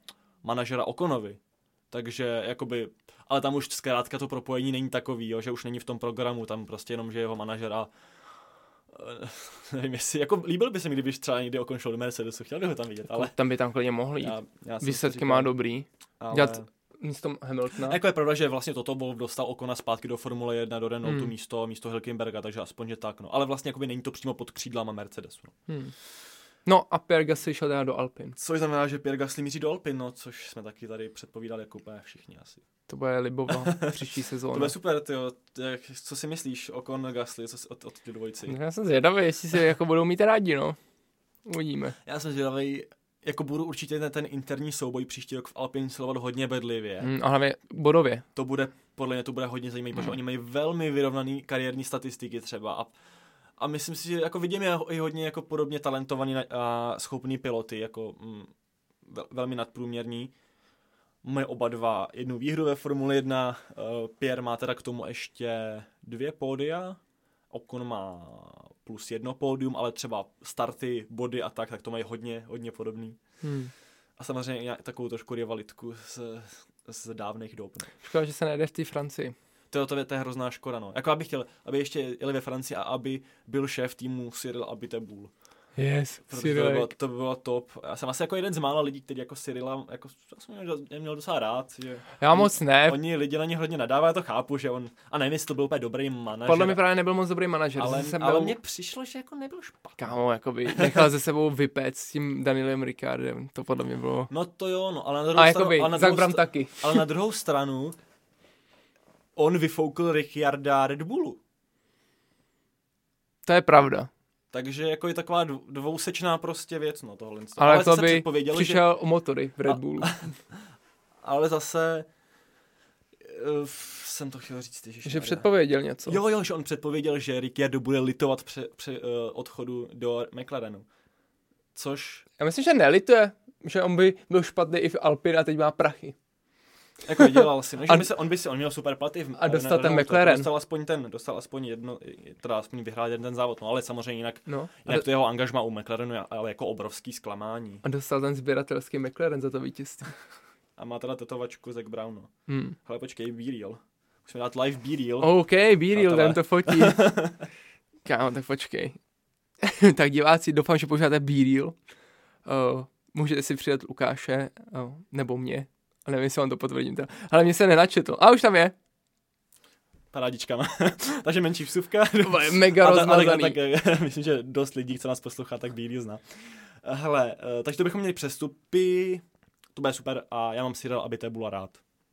manažera Okonovi, takže jakoby, ale tam už zkrátka to propojení není takový, jo, že už není v tom programu, tam prostě jenom, že jeho manažera nevím, jestli, jako líbil by se mi, kdybych třeba někdy Okon šel do Mercedesu, chtěl bych ho tam vidět, ale... Tam by tam klidně mohl jít. Já, já Výsledky říkal, má dobrý. ale... Dělat místo Hamiltona. Jako je pravda, že vlastně toto Wolf dostal Okona zpátky do Formule 1, do Renaultu Hmm. místo, místo Hülkenberga, takže aspoň, že tak, no. Ale vlastně jakoby není to přímo pod křídlama Mercedesu. No. Hmm. No a Pierre Gasly šel teda do Alpin. Což znamená, že Pierre Gasly míří do Alpin, no, což jsme taky tady předpovídali jako úplně všichni asi. To bude Libova příští To sezóna. bude super, tyjo. Jak, co si myslíš Okon Gasly, co si, od, od ty dvojici? Já jsem zvědavý, jestli se jako budou mít rádi, no. Uvidíme. Já jsem zvědavý, jako budu určitě ten, ten interní souboj příští rok v Alpin sledovat hodně bedlivě. Hmm, a hlavně bodově. To bude, podle mě to bude hodně zajímavé, protože oni mají velmi vyrovnaný kariérní statistiky třeba a, a myslím si, že jako vidím je i hodně jako podobně talentovaný a schopný piloty, jako mm, vel, velmi nadprůměrní. Mají oba dva jednu výhru ve Formule 1, uh, Pierre má teda k tomu ještě dvě pódia, Ocon má plus jedno pódium, ale třeba starty, body a tak, tak to mají hodně, hodně podobný. Hmm. A samozřejmě takovou trošku rivalitku z, z dávných dob. No. Škoda, že se nejde v té Francii. To, je- to, je, to je hrozná škoda, no. Jako abych chtěl, aby ještě jeli ve Francii a aby byl šéf týmu Cyril Abiteboul. Yes, Protože to bylo, to by bylo top. Já jsem asi jako jeden z mála lidí, který jako Cyrila, jako jsem měl, měl docela rád, že Já moc ne. oni lidi na ně hodně nadávají, já to chápu, že on, a nevím, jestli to byl úplně dobrý manažer. Podle mě právě nebyl moc dobrý manažer. ale, jsem ale byl, mně přišlo, že jako nebyl špatný. Kámo, jakoby nechal ze sebou vypét s tím Danielem Ricardem. To podle mě bylo... No to jo, no, ale na druhou A stranu, jakoby, ale na druhou, taky. ale na druhou stranu, on vyfoukl Ricciarda Red Bullu. To je pravda. Takže jako je taková dv- dvousečná prostě věc, no tohle. Ale, ale to by předpověděl, že, přišel o motory v Red Bullu. ale zase uh, jsem to chtěl říct, ježiš, Že předpověděl něco. Jo, jo, že on předpověděl, že Ricciardo bude litovat při, při uh, odchodu do McLarenu. Což, Já myslím, že nelituje, že on by byl špatný i v Alpine a teď má prachy. Jako dělal si, no, že by se, on by si, on měl super platy. v- A dostal ten McLaren. Dostal aspoň ten, dostal aspoň jedno, teda aspoň vyhrál jeden ten závod, no ale samozřejmě jinak, No. Jinak do, to jeho angažma u McLarenu je ale jako obrovský zklamání. a dostal ten sběratelský McLaren za to vítězství. A má teda tetovačku Zac Brown, no. Hmm. Hele, počkej, Be Real. Musíme dát live Be Real. OK, be real, Přátelé. ten to fotí. Kámo, tak počkej. tak diváci, doufám, že používáte be real. Uh, můžete si přidat Lukáše, uh, nebo mě. A nevím, jestli vám to potvrdím. Teda. Ale mě se nenačetl. A už tam je. Parádička. Takže menší vsuvka. Mega ta- ale rozmazaný. tak, eh, myslím, že dost lidí, co nás poslouchá, tak Real zná. Eh, Hele, eh, takže to bychom měli přestupy. To bude super a já mám Cyril, aby to byla rád.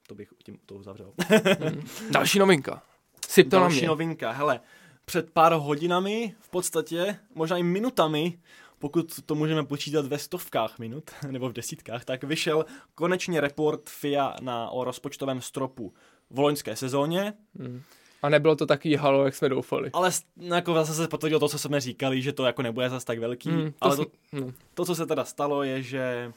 To bych tím to uzavřel. Hmm. Další novinka. Syp to na Další mě. novinka. Hele, před pár hodinami, v podstatě, možná i minutami, pokud to můžeme počítat ve stovkách minut, nebo v desítkách, tak vyšel konečně report FIA na, o rozpočtovém stropu v loňské sezóně, Hmm. A nebylo to takový halo, jak jsme doufali. ale no, jako zase se potvrdilo to, co jsme říkali, že to jako nebude zase tak velký, Hmm, to ale jsme- to, no. to, co se teda stalo, je, že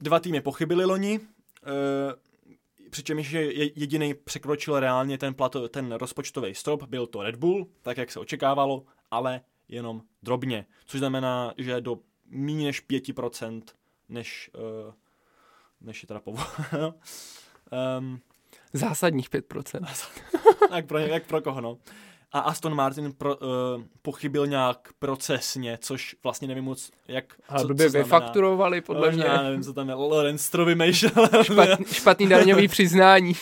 dva týmy pochybili loni, e, přičemž je je- jediný překročil reálně ten, plato, ten rozpočtový strop, byl to Red Bull, tak jak se očekávalo, ale jenom drobně, což znamená, že do méně než 5% než, e, než je teda povoleno. um, Zásadních 5%. jak, pro, jak pro koho, no. A Aston Martin pro, uh, pochybil nějak procesně, což vlastně nevím moc, jak, Ale co, blbě co vyfakturovali, podle mě. Já nevím, co tam je. Lorenz vymýšlel. Špat, špatný daňový přiznání.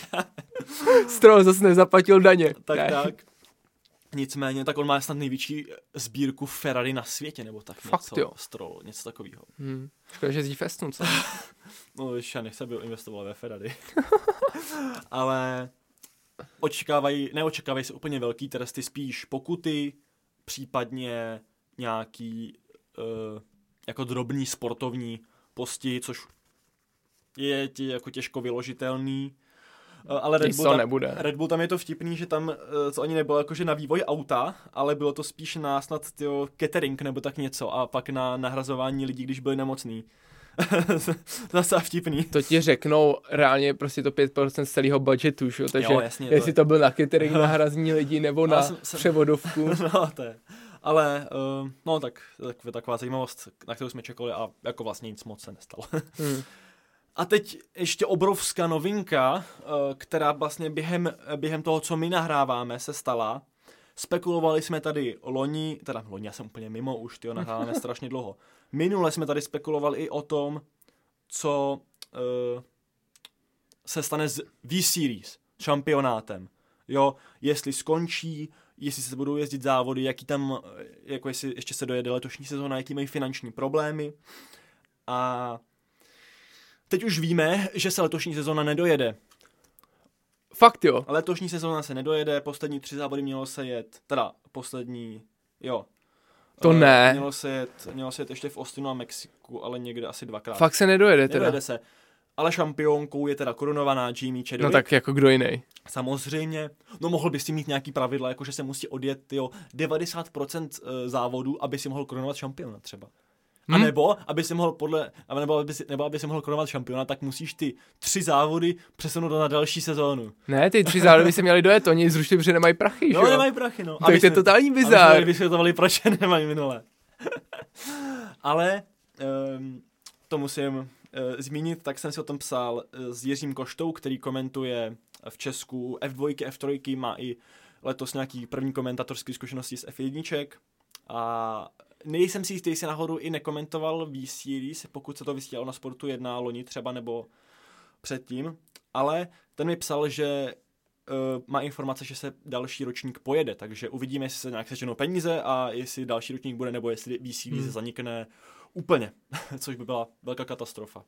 Stroll zase nezaplatil daně. tak, Ne. tak. Nicméně, tak on má snad největší sbírku Ferrari na světě, nebo tak Fakt, něco. jo. Stroll, něco takového. Hmm. Škoda, že jezdí Festu, co? No, když já nechci, aby investoval ve Ferrari. Ale očekávají, neočekávají se úplně velký tresty, spíš pokuty, případně nějaký uh, jako drobný sportovní postihy, což je ti jako těžko vyložitelný. Uh, ale Red Bull, to tam, nebude. Red Bull tam je to vtipný, že tam uh, to ani nebylo jakože na vývoj auta, ale bylo to spíš na snad tyjo, catering nebo tak něco a pak na nahrazování lidí, když byli nemocní. Zase vtipný. To ti řeknou reálně prostě to 5% z celého budgetu, že? jo? takže Jo, jasně, to jestli je- to byl na catering, na hrazní lidí nebo Já na jsem- jsem- převodovku. no, to je. Ale, uh, no tak, tak, taková zajímavost, na kterou jsme čekali a jako vlastně nic moc se nestalo. Hmm. A teď ještě obrovská novinka, eh, která vlastně během, během toho, co my nahráváme, se stala. Spekulovali jsme tady loni, teda loni, já jsem úplně mimo už, ty nahráváme strašně dlouho. Minule jsme tady spekulovali i o tom, co uh, se stane s V-Series, šampionátem. Jo, jestli skončí, jestli se budou jezdit závody, jaký tam, jako jestli ještě se dojede letošní sezóna, jaký mají finanční problémy. A teď už víme, že se letošní sezóna nedojede. Fakt jo. Letošní sezóna se nedojede, poslední tři závody mělo se jet, teda poslední, jo. To Eh, ne. Mělo se jet, mělo se jet ještě v Austinu a Mexiku, ale někde asi dvakrát. Fakt se nedojede teda. Nedojede se. Ale šampionkou je teda korunovaná Jimmy Chadwick. No tak jako kdo jiný. Samozřejmě. No mohl bys si mít nějaký pravidla, jako že se musí odjet jo, 90% eh, závodů, aby si mohl korunovat šampiona třeba. A Hm? nebo, aby si mohl podle, a nebo aby si, nebo aby si mohl korunovat šampiona, tak musíš ty tři závody přesunout na další sezónu. Ne, ty tři závody by se měli dojet, oni zrušili, protože nemají prachy, že No, nemají prachy, no. Tak to je totální Aby bizár. jsme vysvětlovali, proč je nemají minule. Ale um, to musím uh, zmínit, tak jsem si o tom psal uh, s Jiřím Koštou, který komentuje v Česku F2, F3, má i letos nějaký první komentatorský zkušenosti z F1. A nejsem si jistý, jestli nahoru i nekomentoval V-Series, pokud se to vysílalo na Sportu 1 loni třeba, nebo předtím, ale ten mi psal, že uh, má informace, že se další ročník pojede, takže uvidíme, jestli se nějak seženou peníze a jestli další ročník bude, nebo jestli Hmm. hmm. zanikne úplně, což by byla velká katastrofa.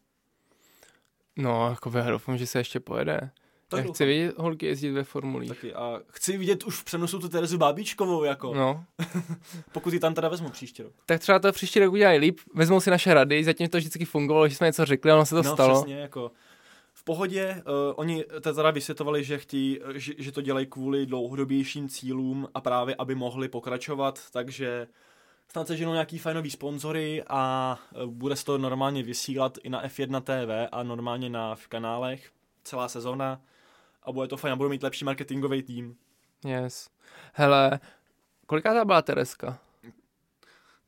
No, jako já doufám, že se ještě pojede. Tak Já chci vidět holky jezdit ve formulích. Taky. A chci vidět už v přenosu tu Terezu Bábíčkovou, jako, no. Pokud ji tam teda vezmu příští rok. tak třeba to příští rok udělají líp, vezmou si naše rady, zatím to vždycky fungovalo, že jsme něco řekli, a ono se to no, stalo. přesně, jako v pohodě, uh, oni teda vysvětovali, že chtějí, eh, že, že to dělají kvůli dlouhodobějším cílům a právě, aby mohli pokračovat, takže snad se ženou nějaký fajnový sponzory a eh, bude se to normálně vysílat i na F1 TV a normálně na v kanálech celá sezóna a bude to fajn a budou mít lepší marketingový tým. Yes. Hele, koliká ta byla Tereska?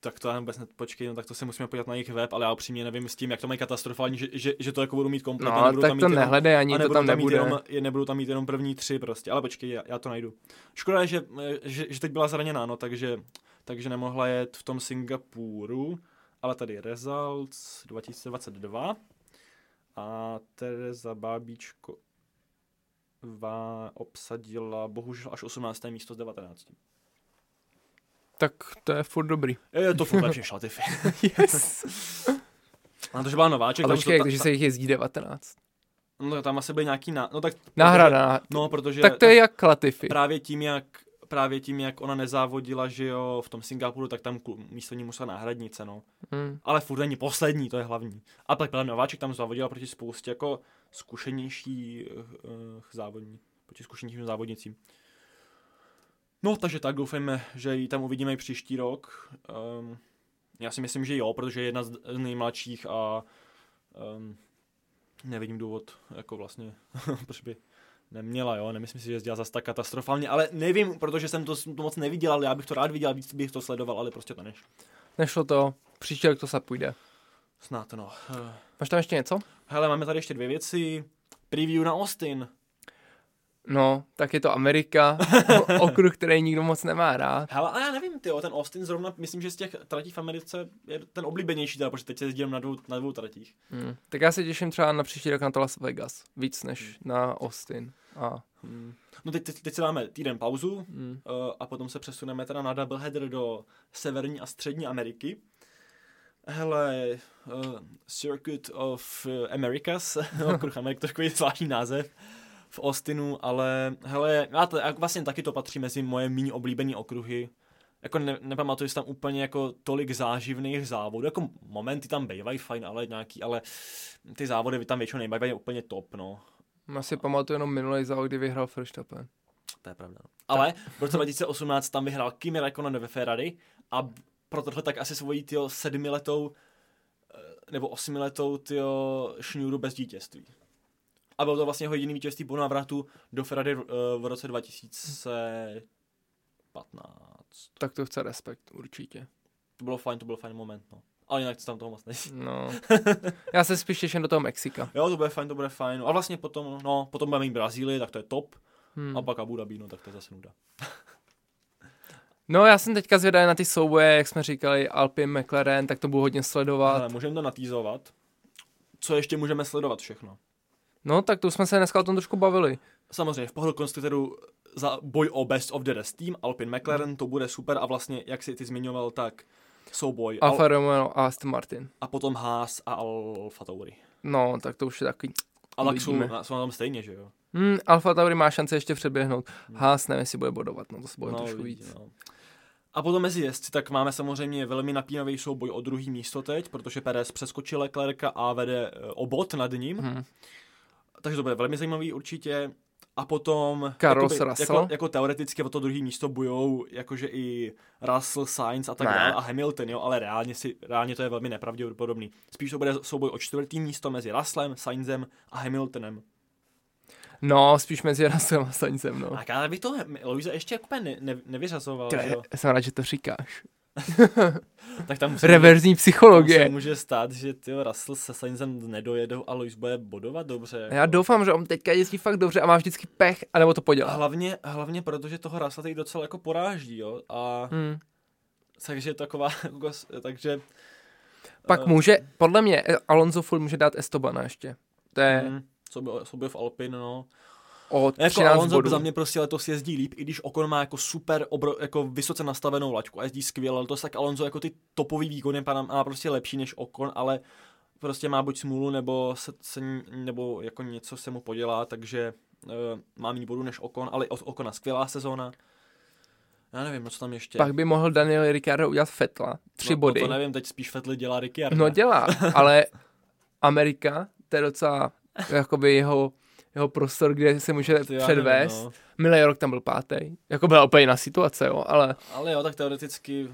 Tak to já vůbec ne, počkej, no tak to se musíme podívat na jejich web, ale já upřímně nevím s tím, jak to mají katastrofální, že, že, že to jako budou mít komplet. a No, nebudou tak tam to mít jenom- nehledej, ani to tam tam mít nebude. Jenom, je, nebudou tam mít jenom první tři prostě, ale počkej, já, já to najdu. Škoda je, že, že, že teď byla zraněná, no, takže, takže nemohla jet v tom Singapuru, ale tady results 2022 a Tereza Bábíčko obsadila bohužel až 18. místo z 19. Tak to je furt dobrý. Je to furt lepší než Latifi. Yes. A to, že byla nováček, Ale počkej, to, takže ta, se jich jezdí 19. no, tam asi byly nějaký, ná, no tak... Náhrada. No, protože... tak to je jak Latifi. právě tím, jak právě tím, jak ona nezávodila, že jo, v tom Singapuru, tak tam místo ní musela náhradnice, no. Hmm. Ale furt není poslední, to je hlavní. A pak byla Nováček tam závodila proti spoustě jako zkušenější uh, závodní, proti zkušenějším závodnicím. No, takže tak doufejme, že ji tam uvidíme i příští rok. Um, já si myslím, že jo, protože je jedna z nejmladších a um, nevidím důvod, jako vlastně, proč by neměla, jo, nemyslím si, že jezdila zase tak katastrofálně, ale nevím, protože jsem to, to moc neviděl, ale já bych to rád viděl, víc bych to sledoval, ale prostě to nešlo. Nešlo to, příští rok to se půjde. Snad no. Máš tam ještě něco? Hele, máme tady ještě dvě věci. Preview na Austin. No, tak je to Amerika, okruh, který nikdo moc nemá rád. Hele, ale já nevím, ty, ten Austin zrovna, myslím, že z těch tratí v Americe je ten oblíbenější, teda, protože teď se jezdím na dvou, na dvou tratích. Hmm. Tak já se těším třeba na příští rok na to Las Vegas, víc než na Austin. A, Hmm. No teď, teď, teď si dáme týden pauzu hmm. uh, a potom se přesuneme teda na doubleheader do Severní a Střední Ameriky. Hele, uh, Circuit of eh, Americas, okruh Amerik, to je takový zvláštní název v Austinu, ale hele, já to, vlastně taky to patří mezi moje méně oblíbené okruhy. Jako ne, nepamatuju si tam úplně jako tolik záživných závodů, jako momenty tam bývají fajn, ale nějaký, ale ty závody tam většinou nebývají úplně top, no. Já si pamatuju jenom minulý závod, kdy vyhrál Verstappen. To je pravda. no. Ale v roce 2018 tam vyhrál Kimi Räikkönen ve Ferrari a pro tohle tak asi svojí tyjo sedmiletou eh, nebo osmiletou tyjo šňůru bez vítězství. A bylo to vlastně jeho jediný vítězství po návratu do Ferrari eh, v roce 2015. Tak to chce respekt, určitě. To bylo fajn, to byl fajn moment, no. Ale jinak se tam toho moc nejde. No. Já se spíš těším do toho Mexika. Jo, to bude fajn, to bude fajn. A vlastně potom, no, potom budeme mít Brazílii, tak to je top. Hmm. A pak Abu Dhabi, no tak to je zase nuda. No já jsem teďka zvědavý na ty souboje, jak jsme říkali, Alpine, McLaren, tak to budu hodně sledovat. Ale můžeme to natýzovat. Co ještě můžeme sledovat všechno? No tak to jsme se dneska o tom trošku bavili. Samozřejmě v pohledu konstruktorů za boj o Best of the Rest Team, Alpine McLaren, to bude super a vlastně, jak si ty zmiňoval, tak souboj Alfa Romeo a Aston Martin. a potom Haas a Alfa Tauri. No, tak to už je takový... Ale jsou, na- jsou na tom stejně, že jo? Hmm, Alfa Tauri má šanci ještě předběhnout. Haas nevím, jestli bude bodovat, no to se bojím No, trošku víc. no. A potom mezi jezdci, tak máme samozřejmě velmi napínavý souboj o druhý místo teď, protože Perez přeskočil Leclerca a vede eh, o bod nad ním. Hmm. Takže to bude velmi zajímavý určitě. A potom Carlos jakoby, Russell. Jako, jako, teoreticky o to druhý místo bojou jakože i Russell, Sainz a tak Ne. dále a Hamilton, jo, ale reálně, si, reálně to je velmi nepravděpodobný. Spíš to bude souboj o čtvrtý místo mezi Russellem, Sainzem a Hamiltonem. No, spíš mezi Russellem a Sainzem, no. A já bych to Louise ještě jako úplně ne, ne, nevyřazoval, Ty, jo. já jsem rád, že to říkáš. Tak tam se Reverzní Tam se psychologie. může stát, že ty Russell se Sainzem nedojedou a Lois bude bodovat dobře. Já doufám, že on teďka jezdí fakt dobře a má vždycky pech, anebo to podělá. hlavně, hlavně protože toho Russell teď docela jako poráží, jo. A Hmm. takže taková, jako takže... Pak eh, může, podle mě, Alonso furt může dát Estobana ještě. To je hm, co by, co by v Alpine, no. o Jako 13 Alonso bodů. za mě prostě letos jezdí líp, i když Ocon má jako super, obro, jako vysoce nastavenou laťku a jezdí skvěle. Letos tak Alonso jako ty topový výkony má, prostě lepší než Ocon, ale prostě má buď smůlu, nebo, se, se, nebo jako něco se mu podělá, takže uh, má méně bodů než Ocon, ale od Ocona skvělá sezóna. Já nevím, co tam ještě. Pak by mohl Daniel Ricciardo udělat Fetla. Tři no, body. No, to nevím, teď spíš Vettel dělá Ricciardo. No dělá, ale Amerika, to je docela jakoby jeho, jeho prostor, kde se může To předvést. Nevím, no. Milý rok tam byl pátý. Jako byla úplně jiná situace, jo, ale Ale jo, tak teoreticky,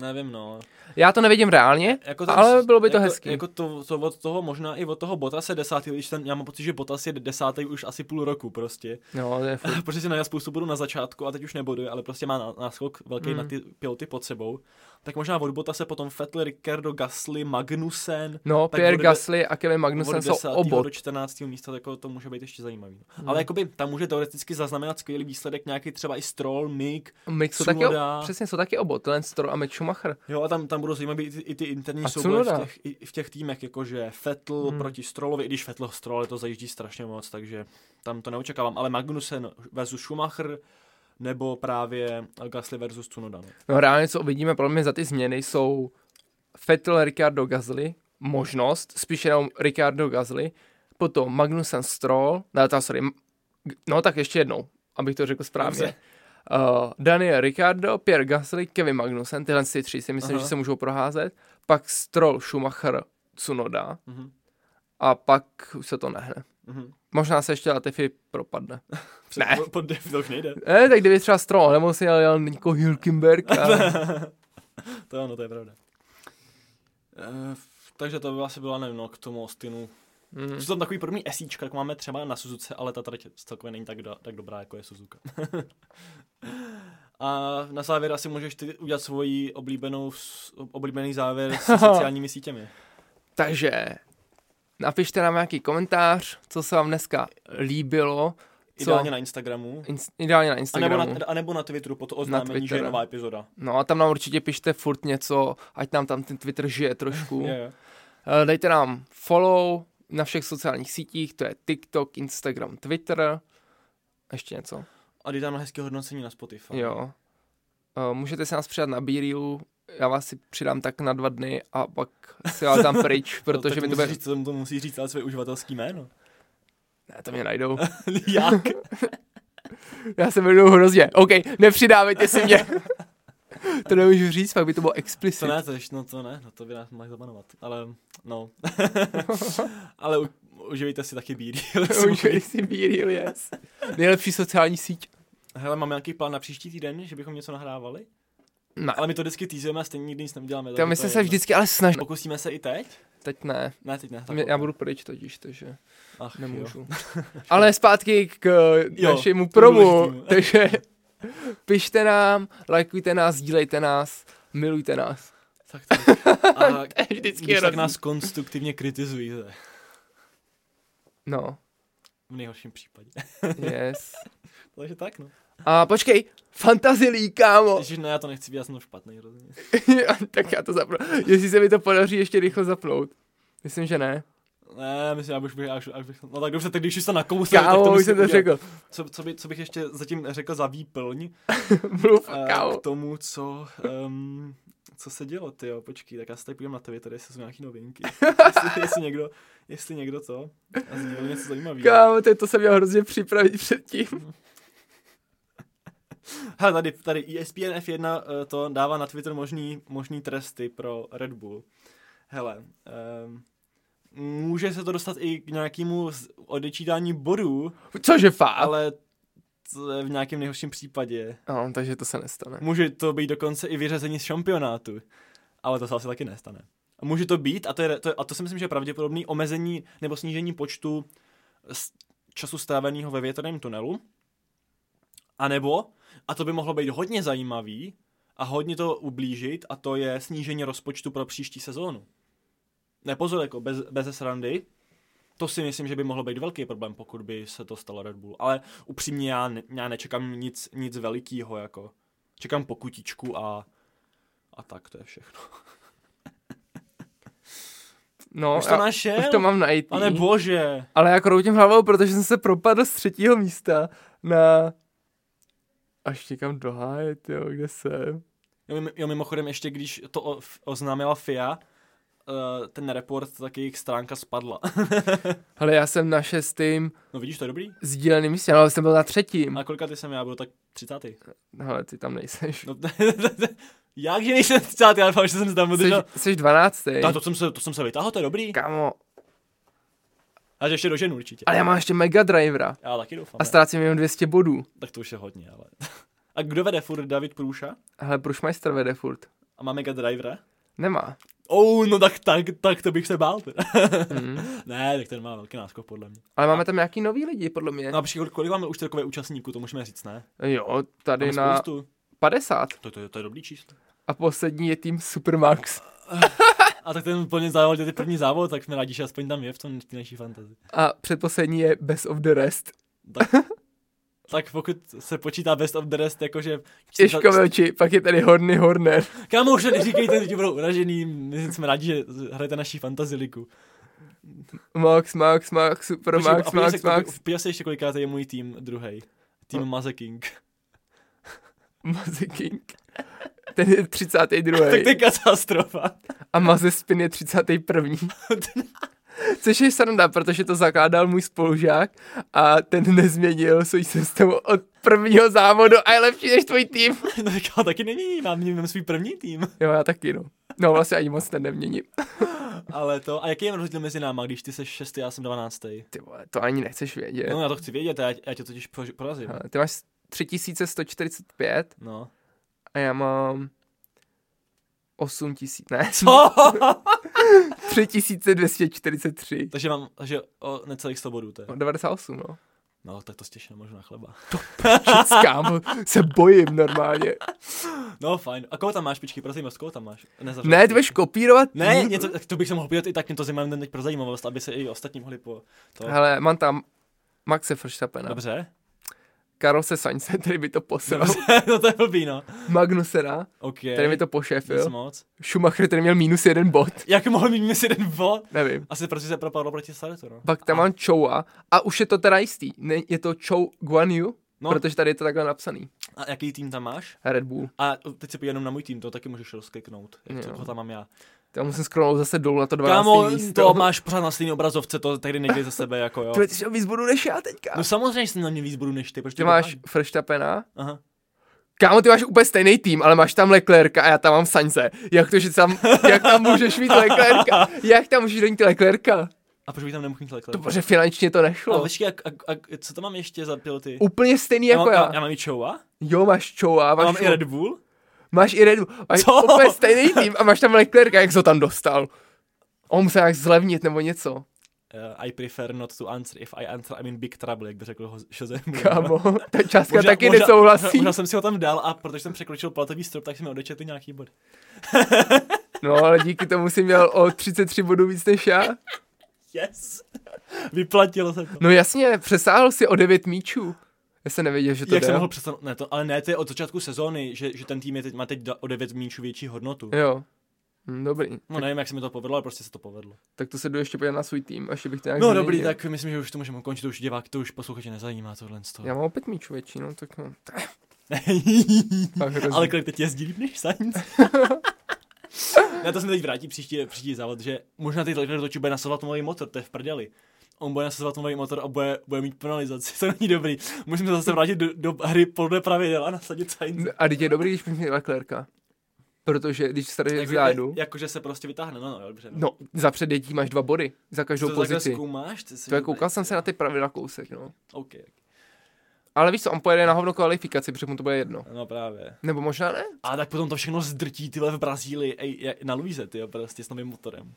nevím, no. já to nevidím reálně, Jako ale bylo by to jako, hezký. Jako to, to, od toho možná i od toho Botase desátý, když ten, já mám pocit, že Botas je desátý už asi půl roku prostě. no, to je furt. protože si najel spoustu bodů na začátku a teď už neboduje, ale prostě má ná- náskok velký Mm. na ty piloty pod sebou. Tak možná od Botase potom Vettel, Ricardo, Gasly, Magnussen, No, Tak Pierre od- Gasly a Kevin Magnussen jsou 10. obod. do 14. místa, tak to může být ještě zajímavý. Mm. Ale jakoby tam může teoreticky zaznamenat skvělý výsledek nějaký třeba i Stroll, Mick, Mick jsou taky, přesně, jsou taky obod. Ten Stroll a Mick Schumacher. Jo, a tam, tam budou zajímavý i ty, i ty interní souboje v těch, i, i v těch týmech, jakože Vettel Hmm. proti Strollovi, i když Vettel Stroll to zajíždí strašně moc, takže tam to neočekávám. Ale Magnussen versus Schumacher, nebo právě Gasly versus Tsunoda. No. No reálně, co uvidíme, podle mě za ty změny jsou Vettel, Ricardo, Gasly, možnost, spíš jenom Ricardo, Gasly, potom Magnussen, Stroll, ne, ta, sorry, no tak ještě jednou, abych to řekl správně. Dobře. Uh, Daniel Ricardo, Pierre Gasly, Kevin Magnussen, tyhle ty tři si myslím, Aha. že se můžou proházet, pak Stroll, Schumacher, Tsunoda Mhm. a pak už se to nehne. Mhm. Možná se ještě Latifi propadne. Ne. Po, po def, to už nejde. Ne, tak kdyby třeba Stroll, nebo si jel, jel Nico Hülkenberg a to ano, to je pravda. Uh, takže to by asi byla, nevím, no, k tomu Austinu. Mm. Jsou tam takový podobný esíčka, jak máme třeba na Suzuce, ale ta trať celkově není tak, do, tak dobrá, jako je Suzuka. A na závěr asi můžeš ty udělat svoji oblíbenou, oblíbený závěr s sociálními sítěmi. Takže napište nám nějaký komentář, co se vám dneska líbilo. Co, Ideálně na Instagramu. ins, ideálně na A nebo Instagramu. na, a nebo na Twitteru po to oznámení, že je nová epizoda. No a tam nám určitě pište furt něco, ať nám tam ten Twitter žije trošku. Je. Eh, Dejte nám follow na všech sociálních sítích, to je TikTok, Instagram, Twitter. Ještě něco? A dej tam hezké hodnocení na Spotify. Jo. Eh, Můžete se nás přidat na Beerilu, já vás si přidám tak na dva dny a pak si vás dám pryč, No, protože tak mi to bude... říct, to, to musí říct ale své uživatelský jméno. Ne, to mě najdou. Jak? Já se jmenuji hrozně. OK, nepřidávejte si mě. to nemůžu říct, pak by to bylo To explicit. ne, to, ještě- no to ne, no to by nás mohli zabanovat. Ale, no. ale u, uživejte si taky bíry. Už si Beeril, yes. Nejlepší sociální síť. Hele, máme nějaký plán na příští týden, že bychom něco nahrávali? Ne, Ale my to vždycky týzujeme a stejně nikdy nic neuděláme. to my se jedno. vždycky ale snažili. Pokusíme se i teď? Teď ne. Ne, teď ne. tak Mě, já budu pryč totiž, takže Ach, nemůžu. Ale zpátky k Jo, našemu promu. Takže pište nám, lajkujte nás, sdílejte nás, milujte nás. Tak, tak. A To je vždycky když tak nás konstruktivně kritizujte. No, V nejhorším případě. yes. Takže tak, no. A počkej, Fantasy League, kámo. Ježiš, ne, já to nechci být, já jsem to špatný hrozně. tak já to zapnu. Jestli se mi to podaří ještě rychle zapnout. Myslím, že ne. Ne, myslím, já už bych, až, až bych, no tak dobře, tak když už to nakousl, tak to už jsem to řekl. Co, co, by, co bych ještě zatím řekl za výplň Mluv, eh, kámo. k tomu, co, um, co se dělo, ty jo, počkej, tak já se tady podívám na Twitter, jestli jsou nějaký novinky. jestli, jestli, někdo, jestli někdo to a sdílel něco zajímavého. Kámo, to, to jsem měl hrozně připravit předtím. Hele, tady, tady ESPN F1 eh, to dává na Twitter možný, možný tresty pro Red Bull. Hele, um, může se to dostat i k nějakému odečítání bodů, Cože fakt? ale v nějakém nejhorším případě. No, takže to se nestane. Může to být dokonce i vyřazení z šampionátu, ale to se asi taky nestane. A může to být, a to, je, to, je- a to si myslím, že je pravděpodobný, omezení nebo snížení počtu času stráveného ve větrném tunelu, a nebo, a to by mohlo být hodně zajímavý a hodně to ublížit, a to je snížení rozpočtu pro příští sezónu. Ne, pozor, jako bez, bez srandy, to si myslím, že by mohlo být velký problém, pokud by se to stalo Red Bull. Ale upřímně já, ne, já nečekám nic, nic velikýho, jako. Čekám pokutičku a, a tak, to je všechno. No, Už to našel? už to mám najít. Pane bože. Ale já kroutím hlavou, protože jsem se propadl z třetího místa na... Až někam do háje, jo, kde jsem? Jo, jo, mimochodem ještě když to o, oznámila FIA, uh, ten report, tak jejich stránka spadla. Hele, já jsem na šestým no vidíš, to je dobrý. sdíleným místě, ale jsem byl na třetím. A kolika ty jsem já, byl tak 30. Hele, ty tam nejseš. No, jak, že nejsem 30. Já doufám, že jsem se tam Jsi, udržel. jsi dvanáctý. Tak to jsem se, to jsem se vytáhl, to je dobrý. Kámo, A že ještě do ženu určitě. ale já mám ještě Mega Drivera. Já taky doufám. A ztrácím jenom 200 bodů. Tak to už je hodně, ale. A kdo vede furt David Průša? Hele, Brušmeister vede furt. A má Mega Drivera? Nemá. Oh, no tak, tak, tak to bych se bál. Teda. Mhm. ne, tak ten má velký náskok podle mě. Ale máme tam nějaký nový lidi, podle mě. No a přijde, kolik máme už takové účastníků, to můžeme říct, ne? Jo, tady Máme na spoustu. 50. To, to, to, je dobrý číslo. A poslední je tým Supermax. A tak ten úplně závod, je první závod, tak jsme rádi, že aspoň tam je v tom naší fantazii. A předposlední je Best of the Rest. Tak, tak pokud se počítá best of the rest, jakože... Těžko velči, pak je tady Horny Horner. Kámo, už neříkejte, že budou uražený, my jsme rádi, že hrajete naší fantaziliku. Max, Max, Max, Super Počkej, Max, Max, se, Max. podívej se ještě kolikrát je můj tým druhý. Tým Maze King. Maze King. Ten je 32. tak to je katastrofa. A Maze Spin je 31. Což je sranda, protože to zakládal můj spolužák a ten nezměnil svůj systém od prvního závodu a je lepší než tvůj tým. no tak já taky není, mám, mám svůj první tým. Jo, já taky, no. No, vlastně ani moc ten neměním. Ale to, a jaký je rozdíl mezi náma, když ty jsi šestý, já jsem dvanáctý? Ty vole, to ani nechceš vědět. No já to chci vědět, já, já tě totiž porazím. Ty máš 3145 No. A já mám 8000, ne, Co? 3243. takže mám, takže o necelých 100 bodů, to je. No, 98, no. No, tak to stěším možná na chleba. Čec, kámo, se bojím normálně. No, fajn. A koho tam máš, pičky, prosím, vás, koho tam máš? Nezavřel Ne, ty budeš kopírovat? Ne, něco, tak to bych se mohl podívat i tak, mě to zajímá teď pro zajímavost, aby se i ostatní mohli po to. Hele, mám tam Maxe Verstappena, Dobře. Karose Sainze, který by to posral, Dobře, no to je blbý, no. Magnusena, OK. který mi to pošefil, moc. Schumacher, který měl minus jeden bod, Jak mohl mít minus jeden bod? nevím. Asi protože se propadlo proti Startu, no. Pak tam mám Choua a už je to teda jistý, ne, je to Chou Guan Yu, No. protože tady je to takhle napsaný. A jaký tým tam máš? Red Bull. A teď se podívej jenom na můj tým, to taky můžeš rozkliknout. Jak to, Jo. koho tam mám já. Já musím scrollnout zase dolů na to 12. Kámo, místo. to máš pořád na stejné obrazovce, to tady nejdej za sebe, jako jo. Ty jsi víc bodů než já teďka. No samozřejmě jsem na mě víc budu než ty, protože Ty máš Verstappena, Aha. Kámo, ty máš úplně stejný tým, ale máš tam Leclerca a já tam mám Sainze. Jak to, že tam, jak tam můžeš mít Leclerca? Jak tam můžeš dojít Leclerca? A proč bych tam nemohl mít To Leclerc? protože finančně to A nešlo. počkej, a, a, a, co tam mám ještě za piloty? Úplně stejný já, jako mám, já. já, já mám i Choua, Jo, máš Choua, a máš, mám i Red Bull. Máš i Red Bull. Máš Co? úplně stejný tým a máš tam Leclerca, jak ho tam dostal. On musel nějak zlevnit nebo něco. Uh, I prefer not to answer. If I answer, I'm in big trouble, jak by řekl Jose Mourinho. Kámo, ta částka Možná- taky možná- nesouhlasí. Možná jsem si ho tam dal a protože jsem překročil platový strop, tak jsem mi odečetl nějaký bod. No, ale díky tomu jsi měl o 33 bodů víc než já. Yes! Vyplatilo se to. No jasně, přesáhl si o 9 míčů. Já jsem nevěděl, že to Jak jde. jsem mohl přestat, ne, to, ale ne, to je od začátku sezóny, že, že ten tým je teď, má teď o 9 míčů větší hodnotu. Jo. Hm, dobrý. No nevím, jak se mi to povedlo, ale prostě se to povedlo. Tak to se jdu ještě podívat na svůj tým, až bych to nějak No změnil. dobrý, tak myslím, že už to můžeme ukončit, to už divák, to už posluchače nezajímá tohle z toho. Já mám opět míčů větší, no, tak no. Ale kolik teď jezdí líp než Sainz? ne, to se mi teď vrátí příští, příští závod, že možná teď točí bude nasazovat nový motor, to je v prdeli. On bude nasazovat nový motor a bude, bude mít penalizaci, to není dobrý. Musím se zase vrátit do, do hry podle pravidel a nasadit Sainz. A teď je dobrý, když měl Leclerca. Protože když starý Jako, zádu, jakože se prostě vytáhne, no, no, dobře. no, za předjetí máš dva body, za každou to pozici. zkoumáš? Ty si To je, koukal jsem se na ty pravidla kousek, no. OK, Ale víš co, on pojede na hovno kvalifikaci, protože mu to bude jedno. no právě. Nebo možná ne? A tak potom to všechno zdrtí tyhle v Brazílii, ej, na Luise, ty prostě s novým motorem.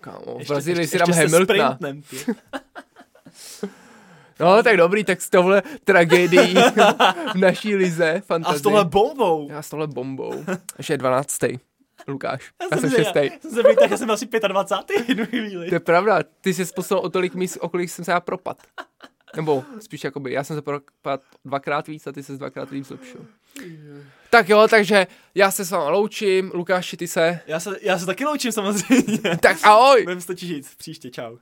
Kámo, v Brazílii si dám Hamiltona. No, tak dobrý, tak s tohle tragédií v naší lize, A fantazie. s tohle bombou. Já s tohle bombou. Ještě je 12. Lukáš. Já, jsem jsem se- 6. Já, jsem se tak, já jsem asi 25. jednu chvíli. To je pravda, ty jsi posunul o tolik míst, o kolik jsem se já propad. Nebo spíš jakoby, já jsem se propad dvakrát víc a ty se dvakrát víc zlepšil. Tak jo, takže já se s váma loučím, Lukáši, ty se. Já se, já se taky loučím samozřejmě. Tak ahoj! Budeme se točit příště, čau.